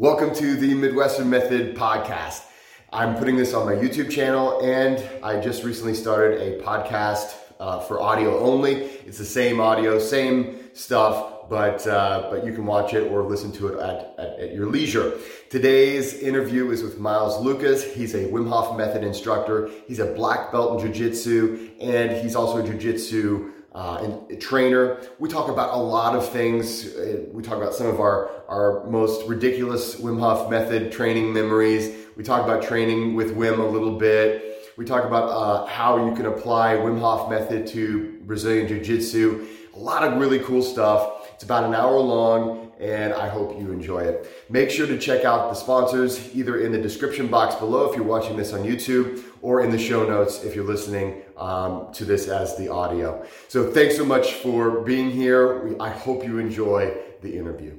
Welcome to the Midwestern Method podcast. I'm putting this on my YouTube channel and I just recently started a podcast uh, for audio only. It's the same audio, same stuff, but uh, but you can watch it or listen to it at, at, at, your leisure. Today's interview is with Miles Lucas. He's a Wim Hof Method instructor. He's a black belt in Jiu-Jitsu and he's also a Jiu-Jitsu uh, and trainer. We talk about a lot of things. Uh, we talk about some of our, our most ridiculous Wim Hof method training memories. We talk about training with Wim a little bit. We talk about uh, how you can apply Wim Hof method to Brazilian Jiu Jitsu. A lot of really cool stuff. It's about an hour long, and I hope you enjoy it. Make sure to check out the sponsors either in the description box below if you're watching this on YouTube or in the show notes if you're listening um, to this as the audio. So thanks so much for being here. I hope you enjoy the interview.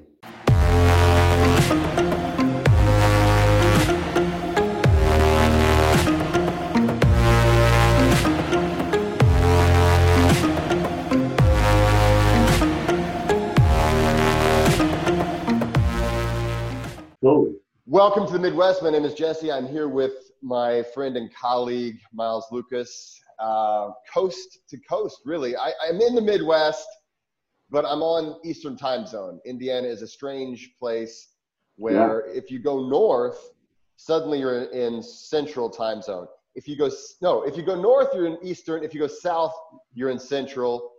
Welcome to the Midwest. My name is Jesse. I'm here with my friend and colleague, Miles Lucas, uh, coast to coast, really. I, I'm in the Midwest, but I'm on Eastern time zone. Indiana is a strange place where yeah. if you go north, suddenly you're in central time zone. If you go, no, if you go north, you're in Eastern. If you go south, you're in central.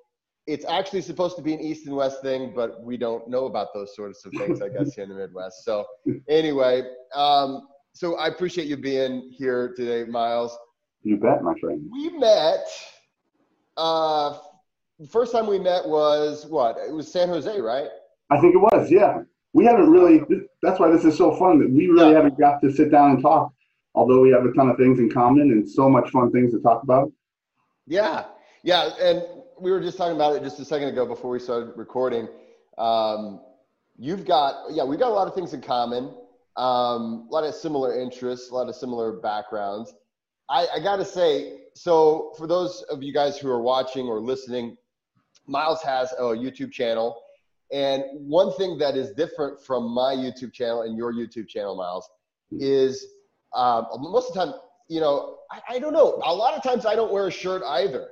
It's actually supposed to be an east and west thing, but we don't know about those sorts of things, I guess, here in the Midwest. So, anyway, um, so I appreciate you being here today, Miles. You bet, my friend. We met. Uh, first time we met was what? It was San Jose, right? I think it was. Yeah, we haven't really. That's why this is so fun. That we really yeah. haven't got to sit down and talk. Although we have a ton of things in common and so much fun things to talk about. Yeah, yeah, and we were just talking about it just a second ago before we started recording. Um, you've got yeah, we've got a lot of things in common. Um, a lot of similar interests, a lot of similar backgrounds. I, I got to say, so for those of you guys who are watching or listening, Miles has a YouTube channel. And one thing that is different from my YouTube channel and your YouTube channel, Miles, is um, most of the time, you know, I, I, don't know. A lot of times I don't wear a shirt either,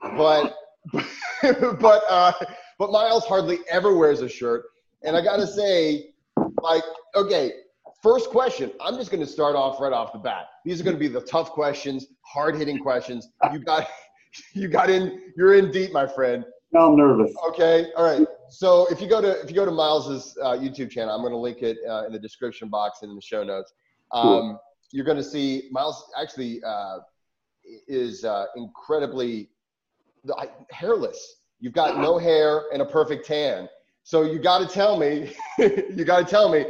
but but uh, but Miles hardly ever wears a shirt. And I got to say, like, okay, First question, I'm just going to start off right off the bat. These are going to be the tough questions, hard-hitting questions. You got you got in you're in deep, my friend. I'm nervous. Okay, all right. So if you go to if you go to Miles's uh, YouTube channel, I'm going to link it uh, in the description box and in the show notes. Um, cool. You're going to see Miles actually uh, is uh, incredibly hairless. You've got no hair and a perfect tan. So you got to tell me, you got to tell me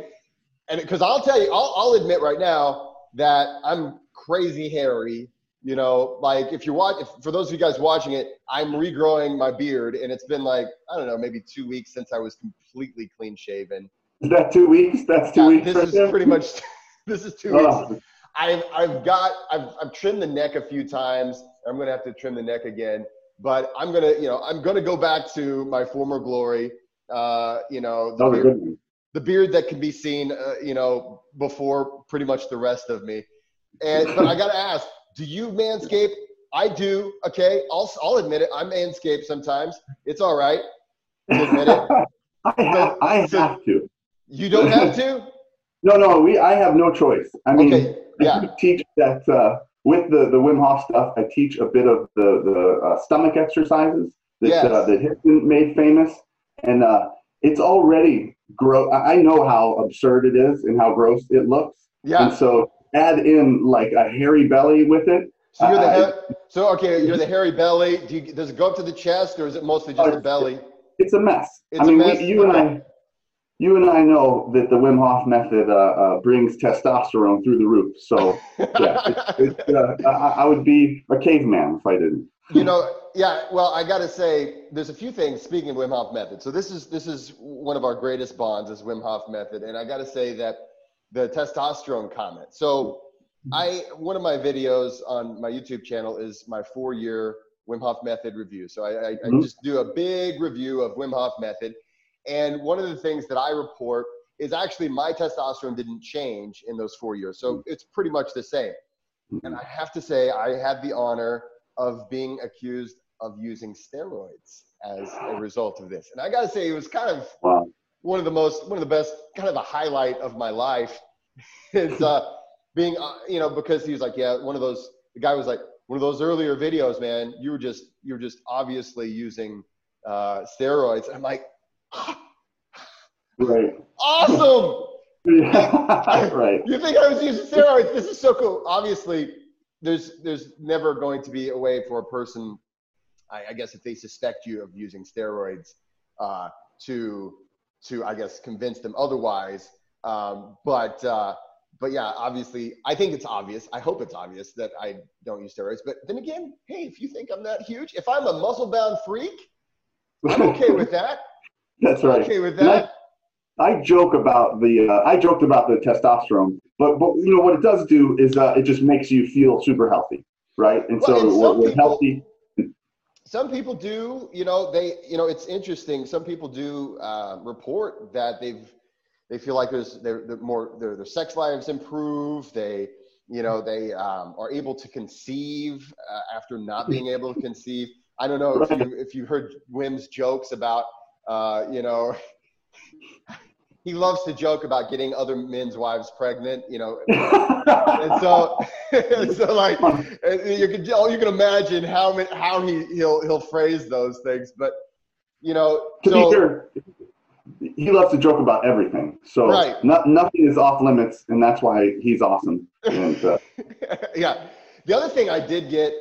and because I'll tell you, I'll, I'll admit right now that I'm crazy hairy. You know, like if you watch, if, for those of you guys watching it, I'm regrowing my beard, and it's been like I don't know, maybe two weeks since I was completely clean shaven. Is that two weeks? That's two yeah, weeks. This is pretty much. This is two oh. weeks. I've I've got I've I've trimmed the neck a few times. I'm gonna have to trim the neck again, but I'm gonna you know I'm gonna go back to my former glory. Uh, you know, the beard, the beard that can be seen, uh, you know, before pretty much the rest of me. And but I got to ask, do you manscape? I do. Okay, I'll I'll admit it. I manscape sometimes. It's all right. admit it. I have, I have to. You don't have to. no, no. We. I have no choice. I mean, okay. yeah. I teach that uh, with the the Wim Hof stuff. I teach a bit of the the uh, stomach exercises that yes. uh, that Hickman made famous, and uh, it's already gross. I know how absurd it is and how gross it looks. Yeah. And so add in like a hairy belly with it. So you're the uh, so okay. You're the hairy belly. Do you, does it go up to the chest or is it mostly just the belly? It's a mess. It's I mean, mess? We, you and I, you and I know that the Wim Hof method uh, uh, brings testosterone through the roof. So yeah, it, it, uh, I, I would be a caveman if I didn't you know, yeah. Well, I got to say, there's a few things. Speaking of Wim Hof method, so this is this is one of our greatest bonds is Wim Hof method, and I got to say that the testosterone comment. So, I one of my videos on my YouTube channel is my four year Wim Hof method review. So I, I, mm-hmm. I just do a big review of Wim Hof method, and one of the things that I report is actually my testosterone didn't change in those four years. So it's pretty much the same. And I have to say, I had the honor of being accused of using steroids as a result of this. And I got to say, it was kind of wow. one of the most, one of the best, kind of a highlight of my life is uh, being, uh, you know, because he was like, yeah, one of those, the guy was like, one of those earlier videos, man, you were just, you were just obviously using uh, steroids. And I'm like, right. awesome. Yeah, right. You think I was using steroids? This is so cool. Obviously, there's there's never going to be a way for a person, I, I guess, if they suspect you of using steroids, uh, to to I guess convince them otherwise. Um, but uh, but yeah, obviously, I think it's obvious. I hope it's obvious that I don't use steroids. But then again, hey, if you think I'm that huge, if I'm a muscle bound freak, I'm okay with that. That's right. okay with that. I joke about the uh, I joked about the testosterone, but but you know what it does do is uh, it just makes you feel super healthy, right? And well, so and we're, we're people, healthy. Some people do, you know, they you know it's interesting. Some people do uh, report that they've they feel like there's they're, they're more their their sex lives improve. They you know they um, are able to conceive uh, after not being able to conceive. I don't know if you if you heard Wim's jokes about uh, you know he loves to joke about getting other men's wives pregnant, you know. and so, so like you can you can imagine how many, how he he'll he'll phrase those things, but you know, to so, be sure, he loves to joke about everything. So right. not, nothing is off limits, and that's why he's awesome. And, uh, yeah, the other thing I did get.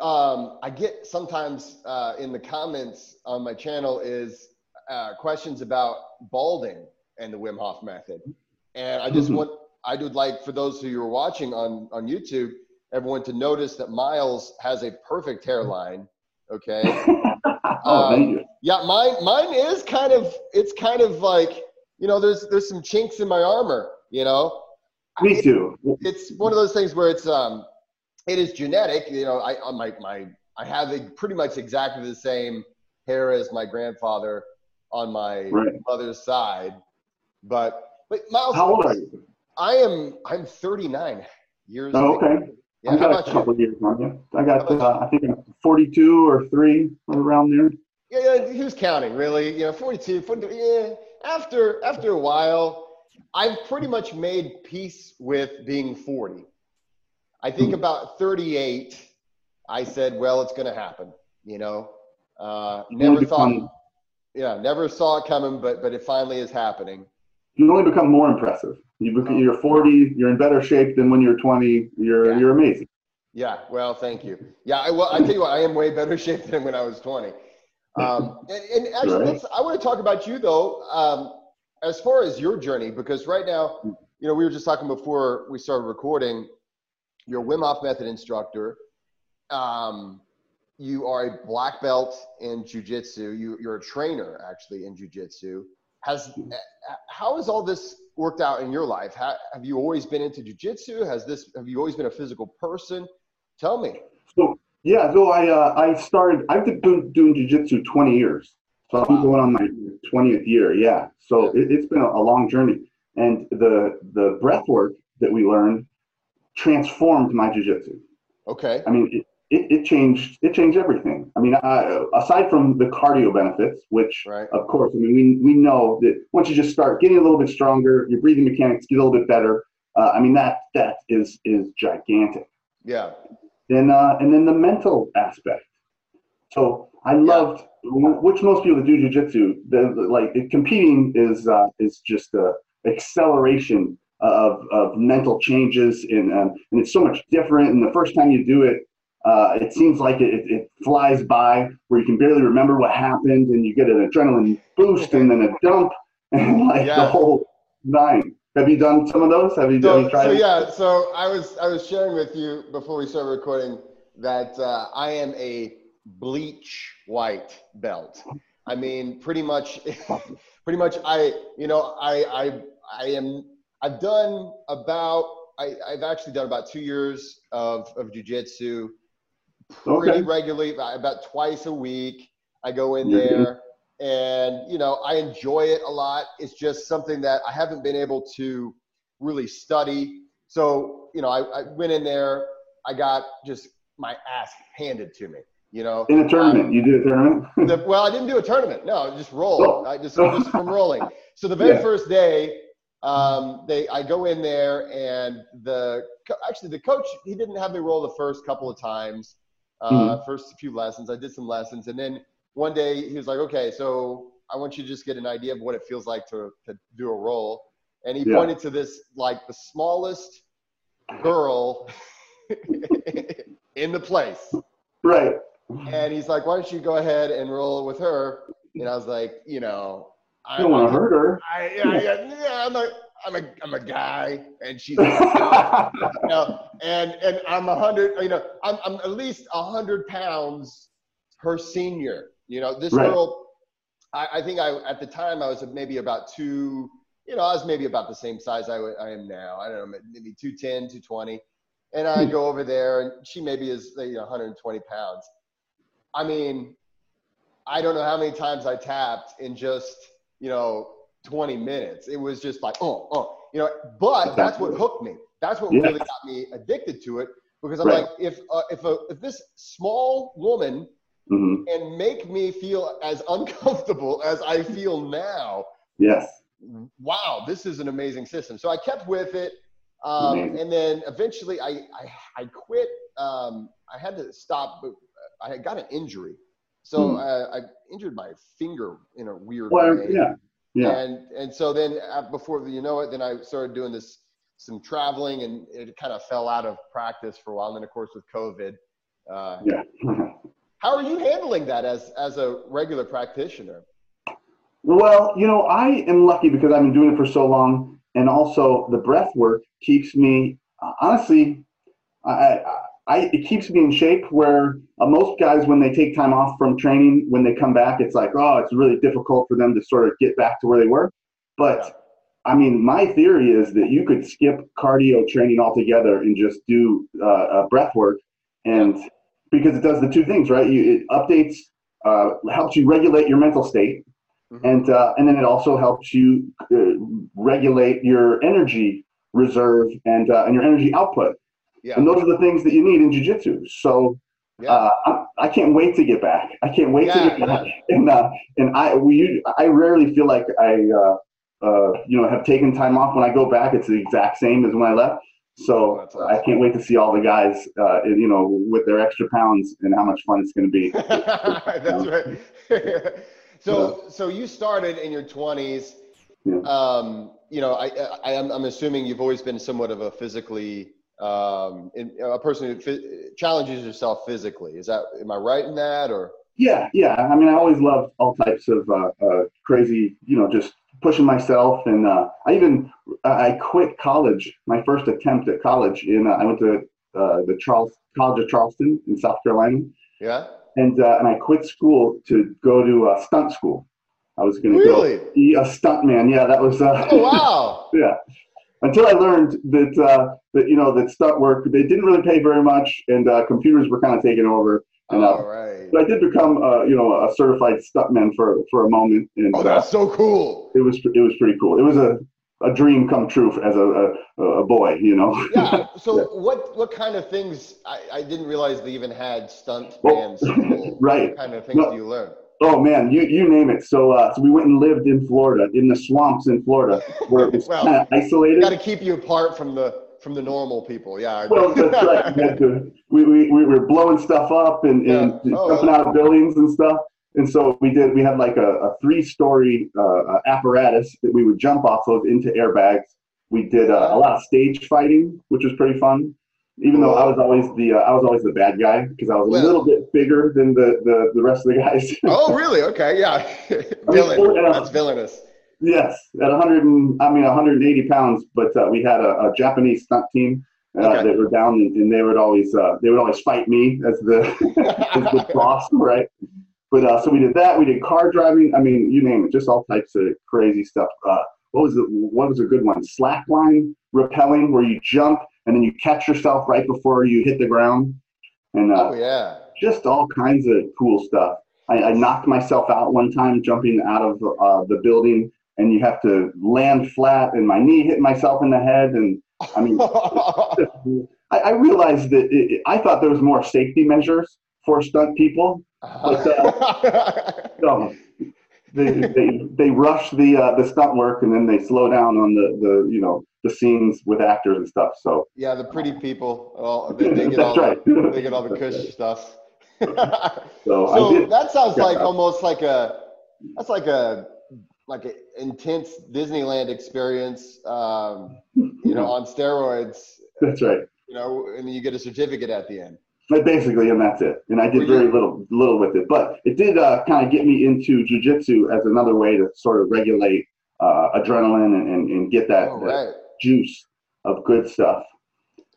Um, I get sometimes uh, in the comments on my channel is uh, questions about balding and the Wim Hof method. And I just mm-hmm. want, I would like for those who are watching on, on YouTube, everyone to notice that Miles has a perfect hairline. Okay. oh, um, thank you. Yeah, mine, mine is kind of, it's kind of like, you know, there's, there's some chinks in my armor, you know? Me too. it's one of those things where it's, um, it is genetic. You know, I, my, my, I have a pretty much exactly the same hair as my grandfather on my right. mother's side. But but Miles, how old are you? I am. I'm 39 years. Oh, okay. Yeah, I got a couple you? years on you. I got. Uh, I think 42 or three around there. Yeah, yeah. Who's counting? Really? You know, 42, 42. Yeah. After after a while, I've pretty much made peace with being 40. I think hmm. about 38. I said, well, it's going to happen. You know, uh, never thought. Yeah, never saw it coming, but but it finally is happening you only become more impressive. You become, you're 40, you're in better shape than when you're 20. You're yeah. you're amazing. Yeah, well, thank you. Yeah, I, well, I tell you what, I am way better shape than when I was 20. Um, and, and, actually, right. I want to talk about you though, um, as far as your journey, because right now, you know, we were just talking before we started recording. You're a Wim Hof method instructor. Um, you are a black belt in jujitsu. You, you're a trainer actually in jujitsu has how has all this worked out in your life? How, have you always been into jujitsu? Has this have you always been a physical person? Tell me. So yeah, so I uh, I started I've been doing, doing jujitsu 20 years. So I'm going on my 20th year. Yeah. So yeah. It, has been a, a, long journey, and the the breath work that we learned transformed my jujitsu. Okay. I mean, it, it, it, changed it changed everything. I mean, I, aside from the cardio benefits, which right. of course, I mean, we we know that once you just start getting a little bit stronger, your breathing mechanics get a little bit better. Uh, I mean, that that is is gigantic. Yeah. Then uh, and then the mental aspect. So I loved, yeah. which most people that do jujitsu, the, like competing is uh, is just a acceleration of, of mental changes and um, and it's so much different. And the first time you do it, uh, it seems like it, it, flies by where you can barely remember what happened and you get an adrenaline boost and then a dump and like yeah. the whole nine. Have you done some of those? Have you, so, have you tried? So yeah, so I was I was sharing with you before we started recording that uh, I am a bleach white belt. I mean, pretty much, pretty much. I you know I I I am I've done about I, I've actually done about two years of of jujitsu pretty okay. regularly, about twice a week. I go in mm-hmm. there. and you know I enjoy it a lot. It's just something that I haven't been able to really study. So you know, I, I went in there. I got just my ass handed to me. You know, in a tournament, um, you do a tournament. the, well, I didn't do a tournament. No, just roll. Oh. I just just from rolling. So the very yeah. first day, um, they I go in there and the actually the coach he didn't have me roll the first couple of times, uh, mm-hmm. first few lessons. I did some lessons, and then one day he was like, "Okay, so I want you to just get an idea of what it feels like to to do a roll." And he yeah. pointed to this like the smallest girl in the place. Right. And he's like, "Why don't you go ahead and roll with her?" And I was like, "You know, I don't want to hurt her. I, I, yeah, I'm a, I'm a, I'm a guy, and she's, you know, and and I'm a hundred, you know, I'm, I'm at least a hundred pounds her senior. You know, this right. girl, I, I think I at the time I was maybe about two, you know, I was maybe about the same size I, I am now. I don't know, maybe 210, 220. And I hmm. go over there, and she maybe is you know 120 pounds. I mean, I don't know how many times I tapped in just you know, 20 minutes. It was just like, oh, oh, you know, but that's what hooked me. That's what really got me addicted to it because I'm right. like, if, uh, if, a, if this small woman mm-hmm. can make me feel as uncomfortable as I feel now. Yes. Wow, this is an amazing system. So I kept with it. Um, and then eventually I, I, I quit. Um, I had to stop. but I had got an injury so uh, I injured my finger in a weird well, way. Yeah. Yeah. And and so then uh, before you know it, then I started doing this some traveling, and it kind of fell out of practice for a while. And then of course with COVID. Uh, yeah. how are you handling that as as a regular practitioner? Well, you know, I am lucky because I've been doing it for so long, and also the breath work keeps me honestly. I, I it keeps me in shape where uh, most guys when they take time off from training when they come back it's like oh it's really difficult for them to sort of get back to where they were. But I mean my theory is that you could skip cardio training altogether and just do uh, uh, breath work and because it does the two things right? You, it updates uh, helps you regulate your mental state mm-hmm. and uh, and then it also helps you uh, regulate your energy reserve and and your energy output yeah. And those are the things that you need in jiu-jitsu. So yeah. uh, I, I, can't wait to get back. I can't wait yeah, to get back. And uh, and I we I rarely feel like I uh, uh, you know have taken time off. When I go back, it's the exact same as when I left. So oh, awesome. I can't wait to see all the guys, uh, you know, with their extra pounds and how much fun it's going to be. That's right. so so you started in your twenties. Yeah. Um, you know, I, I I'm, I'm assuming you've always been somewhat of a physically um, in, a person who challenges yourself physically. Is that am I right in that or? Yeah, yeah. I mean, I always loved all types of uh, uh, crazy, you know, just pushing myself. And uh, I even I quit college. My first attempt at college in uh, I went to uh, the Charles College of Charleston in South Carolina. Yeah. And uh, and I quit school to go to a stunt school. I was going to really? go be a stunt man. Yeah, that was. oh wow. yeah until I learned that uh, that you know that stunt work they didn't really pay very much, and uh, computers were kind of taking over. And, uh, right. But I did become uh, you know a certified stuntman for for a moment. And, oh, that's so cool! It was it was pretty cool. It was a a dream come true as a, a, a boy, you know. Yeah. So yeah. what what kind of things I, I didn't realize they even had stunt well, right. What kind of things no, do you learn? Oh man, you you name it. So uh, so we went and lived in Florida, in the swamps in Florida, where it was well, kind of isolated. Got to keep you apart from the from the normal people. Yeah. Well, that's right. We, to, we, we, we were blowing stuff up and, and oh, jumping out of buildings and stuff. And so we did. We had like a, a three-story uh, apparatus that we would jump off of into airbags. We did uh, a lot of stage fighting, which was pretty fun even though I was always the uh, I was always the bad guy because I was well, a little bit bigger than the, the, the rest of the guys. oh, really? Okay, yeah. Villain. I mean, uh, That's villainous. Yes, at 100 and, I mean 180 pounds, but uh, we had a, a, Japanese stunt team uh, okay. that were down, and, and they would always uh, they would always fight me as the as the boss, right? But uh, so we did that. We did car driving. I mean, you name it, just all types of crazy stuff. what was it? What was a good one? Slackline rappelling, where you jump and then you catch yourself right before you hit the ground. And uh, oh yeah, just all kinds of cool stuff. I, I knocked myself out one time jumping out of uh, the building, and you have to land flat, and my knee hit myself in the head, and I mean, I, I, realized that it, I thought there was more safety measures for stunt people, but uh, so they, they they rush the uh, the stunt work and then they slow down on the the you know the scenes with actors and stuff. So yeah, the pretty people, well, they, they get all right. the, they get all the cush stuff. so, so that sounds like almost like a that's like a like an intense Disneyland experience, um, you know, on steroids. That's right. You know, and you get a certificate at the end. But basically, and that's it. And I did very little, little with it. But it did uh, kind of get me into jujitsu as another way to sort of regulate uh, adrenaline and, and, and, get that, oh, right. that, juice of good stuff.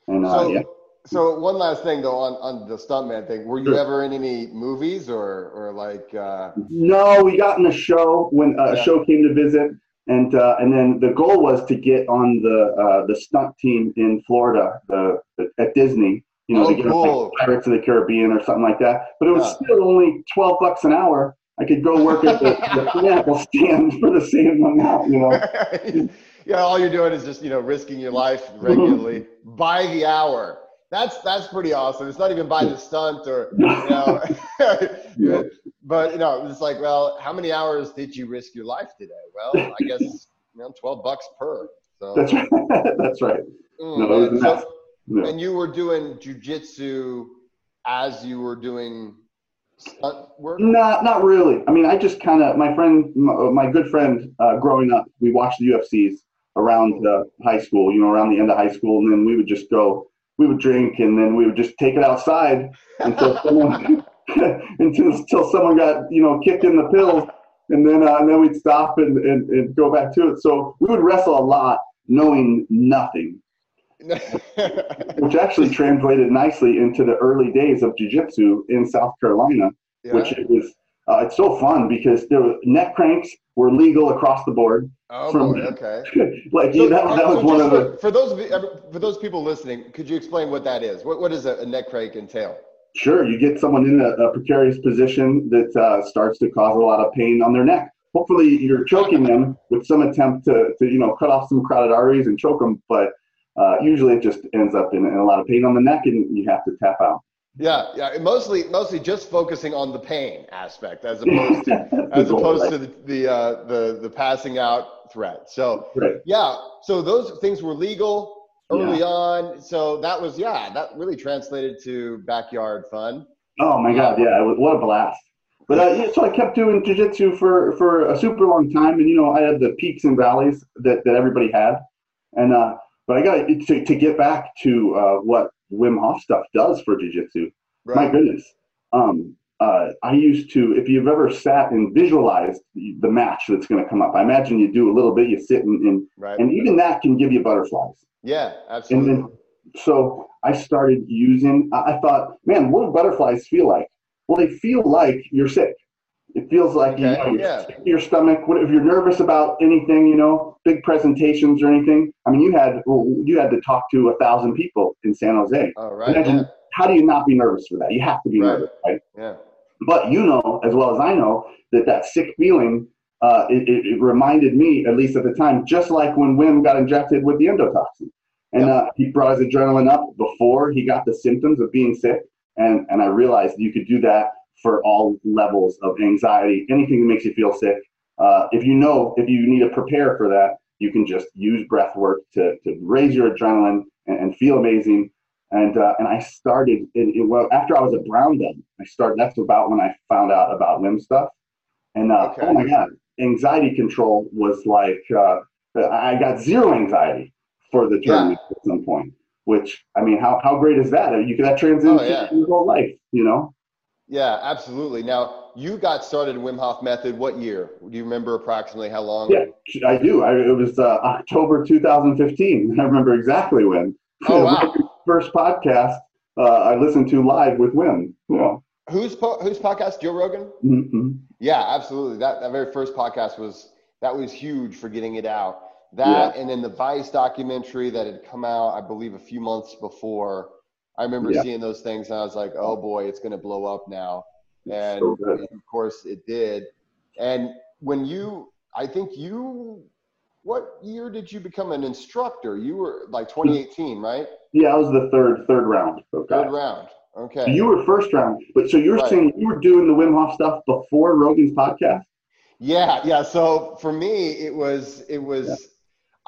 And uh, so, yeah. So one last thing though on, on the stuntman thing. Were you sure. ever in any movies or or like? Uh... No, we got in a show when uh, a show came to visit, and uh, and then the goal was to get on the uh, the stunt team in Florida, the, the at Disney. You know, oh, to get cool. like Pirates of the Caribbean or something like that. But it was yeah. still only twelve bucks an hour. I could go work at the, the pineapple stand for the same amount. You know. yeah, all you're doing is just you know risking your life regularly by the hour that's that's pretty awesome. It's not even by the stunt or you know, yeah. but you know, it's like, well, how many hours did you risk your life today? Well, I guess you know, twelve bucks per. So that's right. that's right. Mm, no, yeah. And you were doing jujitsu as you were doing stunt work? Not, not really. I mean, I just kind of my friend, my, my good friend, uh, growing up, we watched the UFCs around uh, high school. You know, around the end of high school, and then we would just go we would drink and then we would just take it outside until someone until, until someone got you know kicked in the pills and then uh, and then we'd stop and, and, and go back to it so we would wrestle a lot knowing nothing which actually translated nicely into the early days of jiu-jitsu in south carolina yeah. which it was uh, it's so fun because there were neck cranks were legal across the board. Oh, from, boy, okay. like so, that, that was one of the. For those for those people listening, could you explain what that is? What what does a, a neck crank entail? Sure, you get someone in a, a precarious position that uh, starts to cause a lot of pain on their neck. Hopefully, you're choking them with some attempt to, to you know cut off some carotid arteries and choke them, but uh, usually it just ends up in, in a lot of pain on the neck, and you have to tap out. Yeah, yeah. Mostly, mostly just focusing on the pain aspect as opposed to as opposed to the the, uh, the the passing out threat. So right. yeah, so those things were legal early yeah. on. So that was yeah, that really translated to backyard fun. Oh my god, yeah, what a blast! But uh, so I kept doing jujitsu for for a super long time, and you know I had the peaks and valleys that that everybody had, and uh, but I got to to get back to uh, what Wim Hof stuff does for jujitsu. Right. My goodness. Um, uh, I used to, if you've ever sat and visualized the match that's going to come up, I imagine you do a little bit, you sit and, and, right. and even that can give you butterflies. Yeah, absolutely. And then, so I started using, I thought, man, what do butterflies feel like? Well, they feel like you're sick. It feels like okay. you know, you're yeah. your stomach. What if you're nervous about anything? You know, big presentations or anything. I mean, you had you had to talk to a thousand people in San Jose. Oh, right. yeah. How do you not be nervous for that? You have to be right. nervous, right? Yeah. But you know as well as I know that that sick feeling. Uh, it, it, it, reminded me, at least at the time, just like when Wim got injected with the endotoxin, and yep. uh, he brought his adrenaline up before he got the symptoms of being sick, and and I realized you could do that for all levels of anxiety, anything that makes you feel sick. Uh, if you know, if you need to prepare for that, you can just use breath work to, to raise your adrenaline and, and feel amazing. And uh, and I started in, in, well after I was a brown belt. I started. That's about when I found out about Wim stuff. And uh, okay. oh my god, anxiety control was like uh, I got zero anxiety for the tournament yeah. at some point. Which I mean, how how great is that? You could that transition oh, yeah. your whole life, you know. Yeah, absolutely. Now, you got started in Wim Hof Method what year? Do you remember approximately how long? Yeah, I do. I, it was uh, October 2015. I remember exactly when. Oh, wow. first podcast uh, I listened to live with Wim. Yeah. Whose po- whose podcast? Joe Rogan. Mm-hmm. Yeah, absolutely. That that very first podcast was that was huge for getting it out. That yeah. and then the Vice documentary that had come out, I believe, a few months before I remember yeah. seeing those things and I was like, oh boy, it's going to blow up now. and so of course it did. And when you, I think you, what year did you become an instructor? You were like hmm. 2018, right? Yeah, I was the third third round. Okay. Third round. Okay. So you were first round, but so you're right. saying you were doing the Wim Hof stuff before Rogan's podcast? Yeah, yeah. So for me, it was it was. Yeah.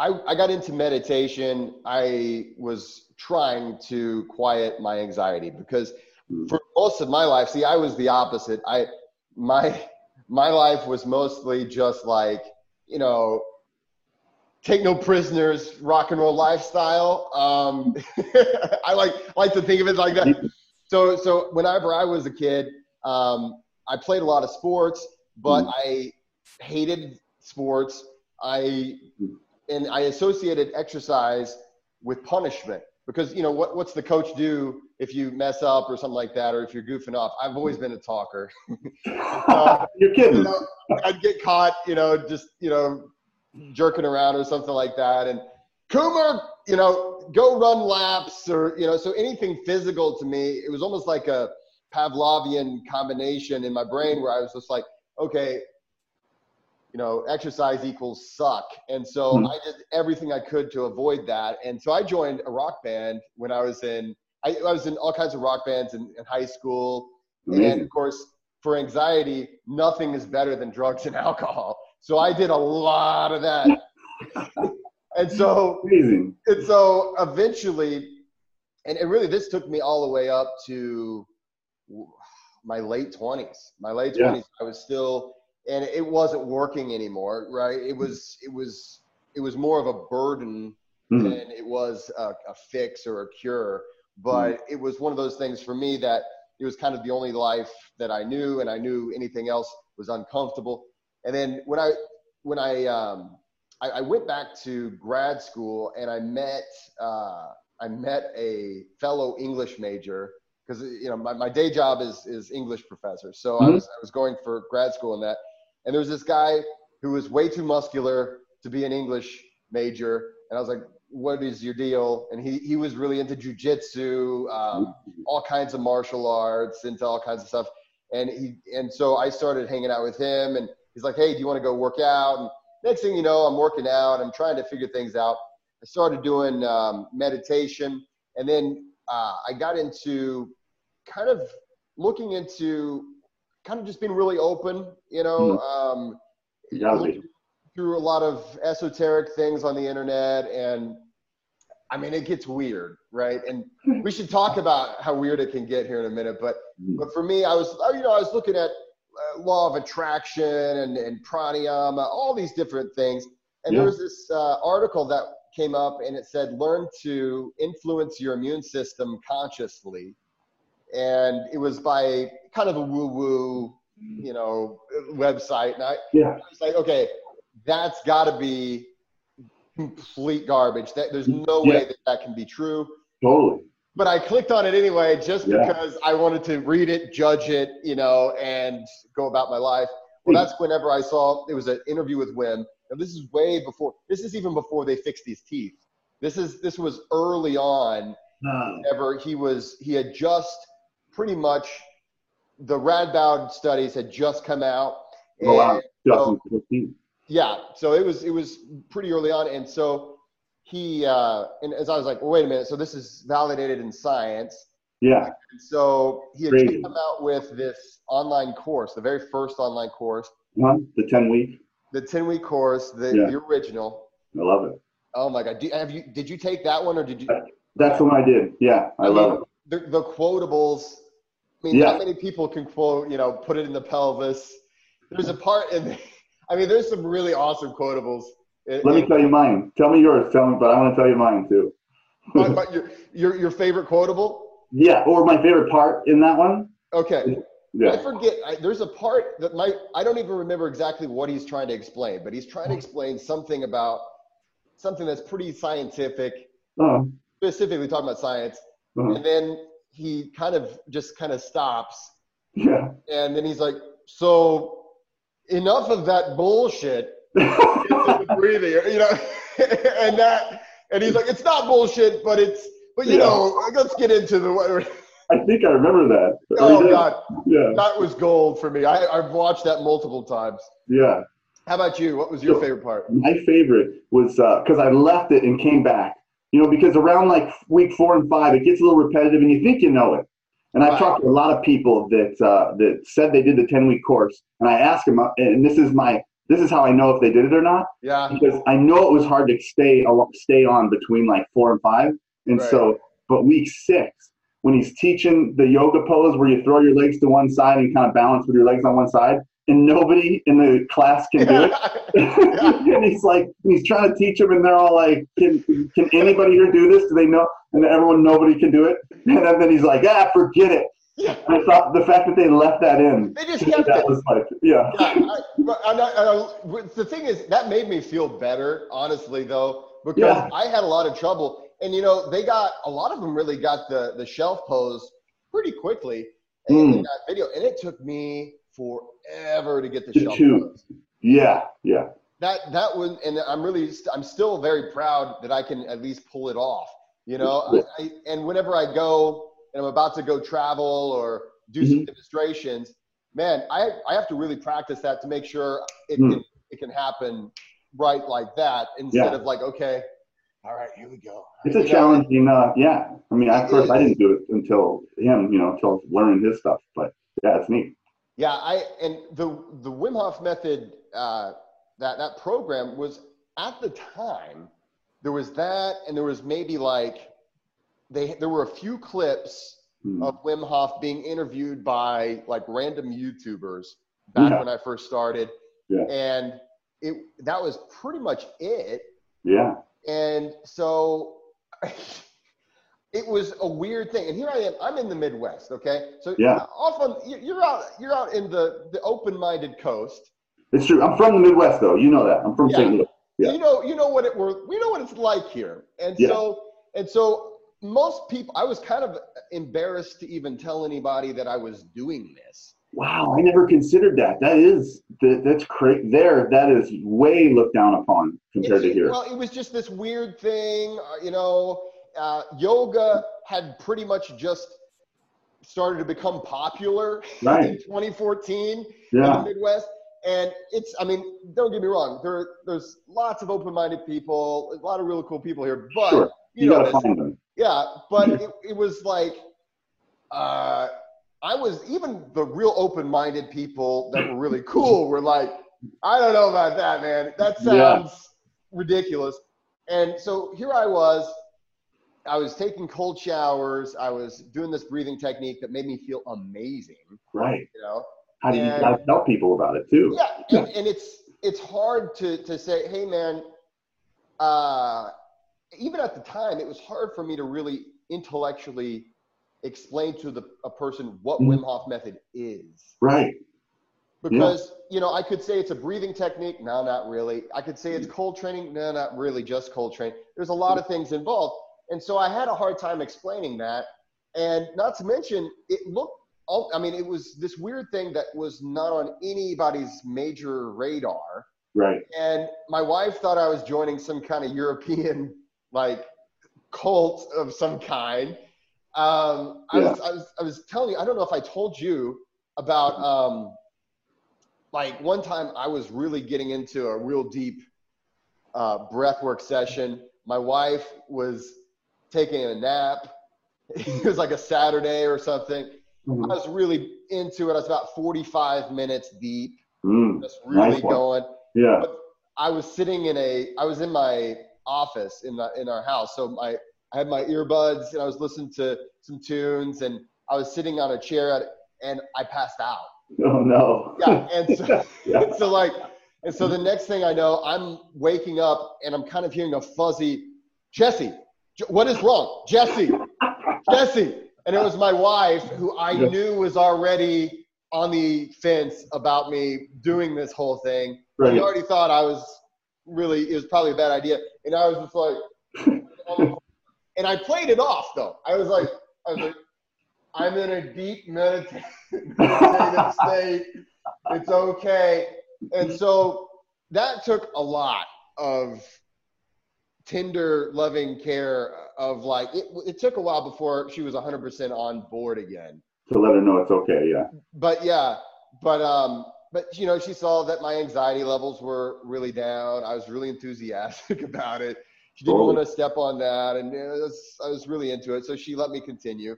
I, I got into meditation. I was trying to quiet my anxiety because mm. for most of my life, see, I was the opposite. I my my life was mostly just like you know take no prisoners rock and roll lifestyle um, i like like to think of it like that so so whenever i was a kid um, i played a lot of sports but mm. i hated sports i and i associated exercise with punishment because you know what, what's the coach do if you mess up or something like that or if you're goofing off? I've always been a talker. Uh, you're kidding. you know, i'd get caught you know just you know jerking around or something like that. And Coomer, you know, go run laps or, you know, so anything physical to me, it was almost like a Pavlovian combination in my brain where I was just like, okay, you know, exercise equals suck. And so mm-hmm. I did everything I could to avoid that. And so I joined a rock band when I was in, I, I was in all kinds of rock bands in, in high school. Amazing. And of course, for anxiety, nothing is better than drugs and alcohol. So I did a lot of that. and so, Amazing. and so eventually, and, and really this took me all the way up to my late 20s. My late 20s, yeah. I was still and it wasn't working anymore right it was it was it was more of a burden mm-hmm. than it was a, a, fix or a cure but mm-hmm. it was one of those things for me that it was kind of the only life that i knew and i knew anything else was uncomfortable and then when i when i um i, I went back to grad school and i met uh i met a fellow english major because you know my, my day job is is english professor so mm-hmm. i was i was going for grad school in that and there was this guy who was way too muscular to be an English major. And I was like, what is your deal? And he, he was really into jujitsu, um, all kinds of martial arts, into all kinds of stuff. And he, and so I started hanging out with him and he's like, Hey, do you want to go work out? And next thing you know, I'm working out. I'm trying to figure things out. I started doing um, meditation and then uh, I got into kind of looking into kind of just being really open, you know, mm. um, through a lot of esoteric things on the internet. And I mean, it gets weird, right? And we should talk about how weird it can get here in a minute. But, mm. but for me, I was, you know, I was looking at uh, law of attraction and, and pranayama, all these different things. And yeah. there was this uh, article that came up and it said, learn to influence your immune system consciously and it was by kind of a woo woo, mm-hmm. you know, website. And I, yeah. Like, okay, that's got to be complete garbage. That there's no yeah. way that that can be true. Totally. But I clicked on it anyway, just yeah. because I wanted to read it, judge it, you know, and go about my life. Well, that's whenever I saw it was an interview with Wim. And this is way before. This is even before they fixed these teeth. This is this was early on. No. Whenever he was, he had just pretty much the Radboud studies had just come out. Oh, wow. So, yeah, so it was it was pretty early on, and so he uh, and as I was like, well, wait a minute, so this is validated in science. Yeah. And so he had Crazy. come out with this online course, the very first online course. One, the ten week. The ten week course, the, yeah. the original. I love it. Oh my god! Do, have you did you take that one or did you? That's the one I did. Yeah, I, I love mean, it. The, the quotables I mean, yeah. how many people can quote, you know, put it in the pelvis? There's a part in, I mean, there's some really awesome quotables. Let me tell you mine. Tell me yours. Tell me, but I want to tell you mine too. but, but your, your, your favorite quotable? Yeah, or my favorite part in that one. Okay. Yeah. I forget. I, there's a part that might, I don't even remember exactly what he's trying to explain, but he's trying to explain something about something that's pretty scientific, uh-huh. specifically talking about science. Uh-huh. And then he kind of just kind of stops. Yeah. And then he's like, so enough of that bullshit. breathing, you know, and that, and he's like, it's not bullshit, but it's, but you yeah. know, let's get into the. I think I remember that. Oh God, yeah, that was gold for me. I, I've watched that multiple times. Yeah. How about you? What was your so, favorite part? My favorite was because uh, I left it and came back. You know, because around like week four and five, it gets a little repetitive, and you think you know it. And I've talked to a lot of people that uh, that said they did the ten week course, and I asked them, uh, and this is my this is how I know if they did it or not. Yeah. Because I know it was hard to stay stay on between like four and five, and right. so but week six when he's teaching the yoga pose where you throw your legs to one side and kind of balance with your legs on one side, and nobody in the class can do it. and he's like, he's trying to teach them, and they're all like, "Can can anybody here do this? Do they know?" And everyone, nobody can do it. And then he's like, "Ah, forget it." Yeah. I thought the fact that they left that in. They just kept that it. Was like, yeah. yeah I, I, I, the thing is, that made me feel better, honestly, though, because yeah. I had a lot of trouble. And, you know, they got, a lot of them really got the, the shelf pose pretty quickly. And mm. that video. And it took me forever to get the, the shelf Yeah, yeah. That, that was, and I'm really, I'm still very proud that I can at least pull it off, you know? I, and whenever I go, and I'm about to go travel or do mm-hmm. some demonstrations, man, I, I have to really practice that to make sure it, mm. can, it can happen right like that instead yeah. of like, okay, all right, here we go. It's a challenging, uh, yeah. I mean, at first I didn't do it until him, you know, until learning his stuff, but yeah, it's neat. Yeah, I and the the Wim Hof method, uh, that that program was at the time there was that, and there was maybe like they there were a few clips mm. of Wim Hof being interviewed by like random YouTubers back yeah. when I first started, yeah. and it that was pretty much it. Yeah. And so it was a weird thing. And here I am. I'm in the Midwest. Okay. So yeah. Often you're out. You're out in the the open-minded coast. It's true. I'm from the Midwest, though. You know that. I'm from yeah. St. Louis. Yeah. You know. You know what it were. We know what it's like here. And yeah. so and so most people, I was kind of embarrassed to even tell anybody that I was doing this. Wow, I never considered that. That is that, that's crazy. There, that is way looked down upon compared to here. Well, it was just this weird thing. Uh, you know, uh, yoga had pretty much just started to become popular right. in 2014 yeah. in the Midwest. And it's, I mean, don't get me wrong. There, there's lots of open-minded people, a lot of really cool people here, but sure. you, you gotta find them. Yeah, but it, it was like uh, I was even the real open-minded people that were really cool were like, I don't know about that, man. That sounds yeah. ridiculous. And so here I was. I was taking cold showers. I was doing this breathing technique that made me feel amazing. Right. You know. How do you and, tell people about it too? Yeah, and, and it's it's hard to to say, hey man, uh, even at the time, it was hard for me to really intellectually explain to the a person what mm-hmm. Wim Hof method is. Right. Because yeah. you know, I could say it's a breathing technique. No, not really. I could say it's cold training. No, not really. Just cold training. There's a lot of things involved, and so I had a hard time explaining that. And not to mention, it looked. I mean, it was this weird thing that was not on anybody's major radar. Right. And my wife thought I was joining some kind of European like cult of some kind. Um, I, was, I, was, I was telling you, I don't know if I told you about um, like one time I was really getting into a real deep uh, breathwork session. My wife was taking a nap. it was like a Saturday or something. Mm-hmm. I was really into it. I was about 45 minutes deep. Mm, just really nice going. Yeah. But I was sitting in a, I was in my office in the, in our house. So my I had my earbuds and I was listening to some tunes and I was sitting on a chair at, and I passed out. Oh no. Yeah, and so, yeah. so like and so the next thing I know, I'm waking up and I'm kind of hearing a fuzzy, Jesse, what is wrong? Jesse, Jesse. And it was my wife who I yeah. knew was already on the fence about me doing this whole thing. Right. She already thought I was really it was probably a bad idea. And I was just like, and I played it off though. I was like, I was like, I'm in a deep meditative, state. It's okay. And so that took a lot of tender, loving care of like it, it took a while before she was 100% on board again. To let her know it's okay, yeah. But yeah, but um, but you know, she saw that my anxiety levels were really down. I was really enthusiastic about it. She didn't want to step on that, and was, I was really into it. So she let me continue.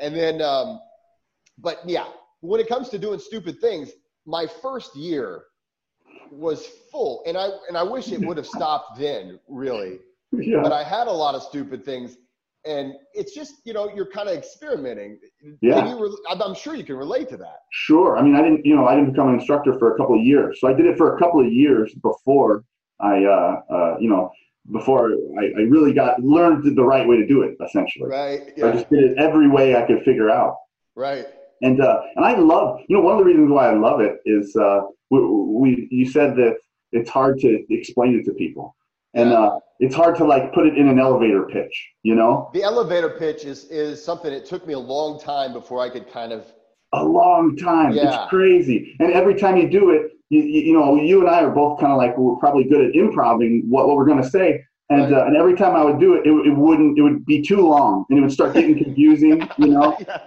And then, um, but yeah, when it comes to doing stupid things, my first year was full, and I and I wish it would have stopped then, really. Yeah. But I had a lot of stupid things, and it's just you know you're kind of experimenting. Yeah. I'm sure you can relate to that. Sure. I mean, I didn't you know I didn't become an instructor for a couple of years, so I did it for a couple of years before I uh, uh, you know before I, I, really got learned the right way to do it essentially right yeah. i just did it every way i could figure out right and uh, and i love you know one of the reasons why i love it is uh, we, we you said that it's hard to explain it to people and uh, it's hard to like put it in an elevator pitch you know the elevator pitch is is something it took me a long time before i could kind of a long time yeah. it's crazy and every time you do it you, you know, you and I are both kind of like we're probably good at improving what, what we're going to say. And, uh, and every time I would do it, it, it wouldn't, it would be too long and it would start getting confusing, you know? yeah.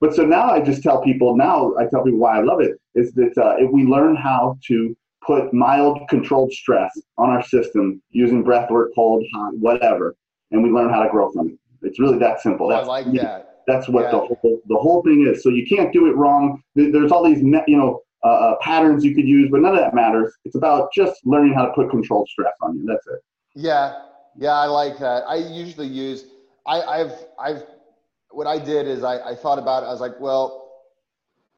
But so now I just tell people, now I tell people why I love it is that uh, if we learn how to put mild controlled stress on our system using breath work, cold, hot, whatever, and we learn how to grow from it. It's really that simple. That's, I like that. That's what yeah. the whole the whole thing is. So you can't do it wrong. There's all these you know uh, uh, patterns you could use, but none of that matters. It's about just learning how to put controlled stress on you. That's it. Yeah, yeah, I like that. I usually use. I, I've I've what I did is I, I thought about it. I was like, well,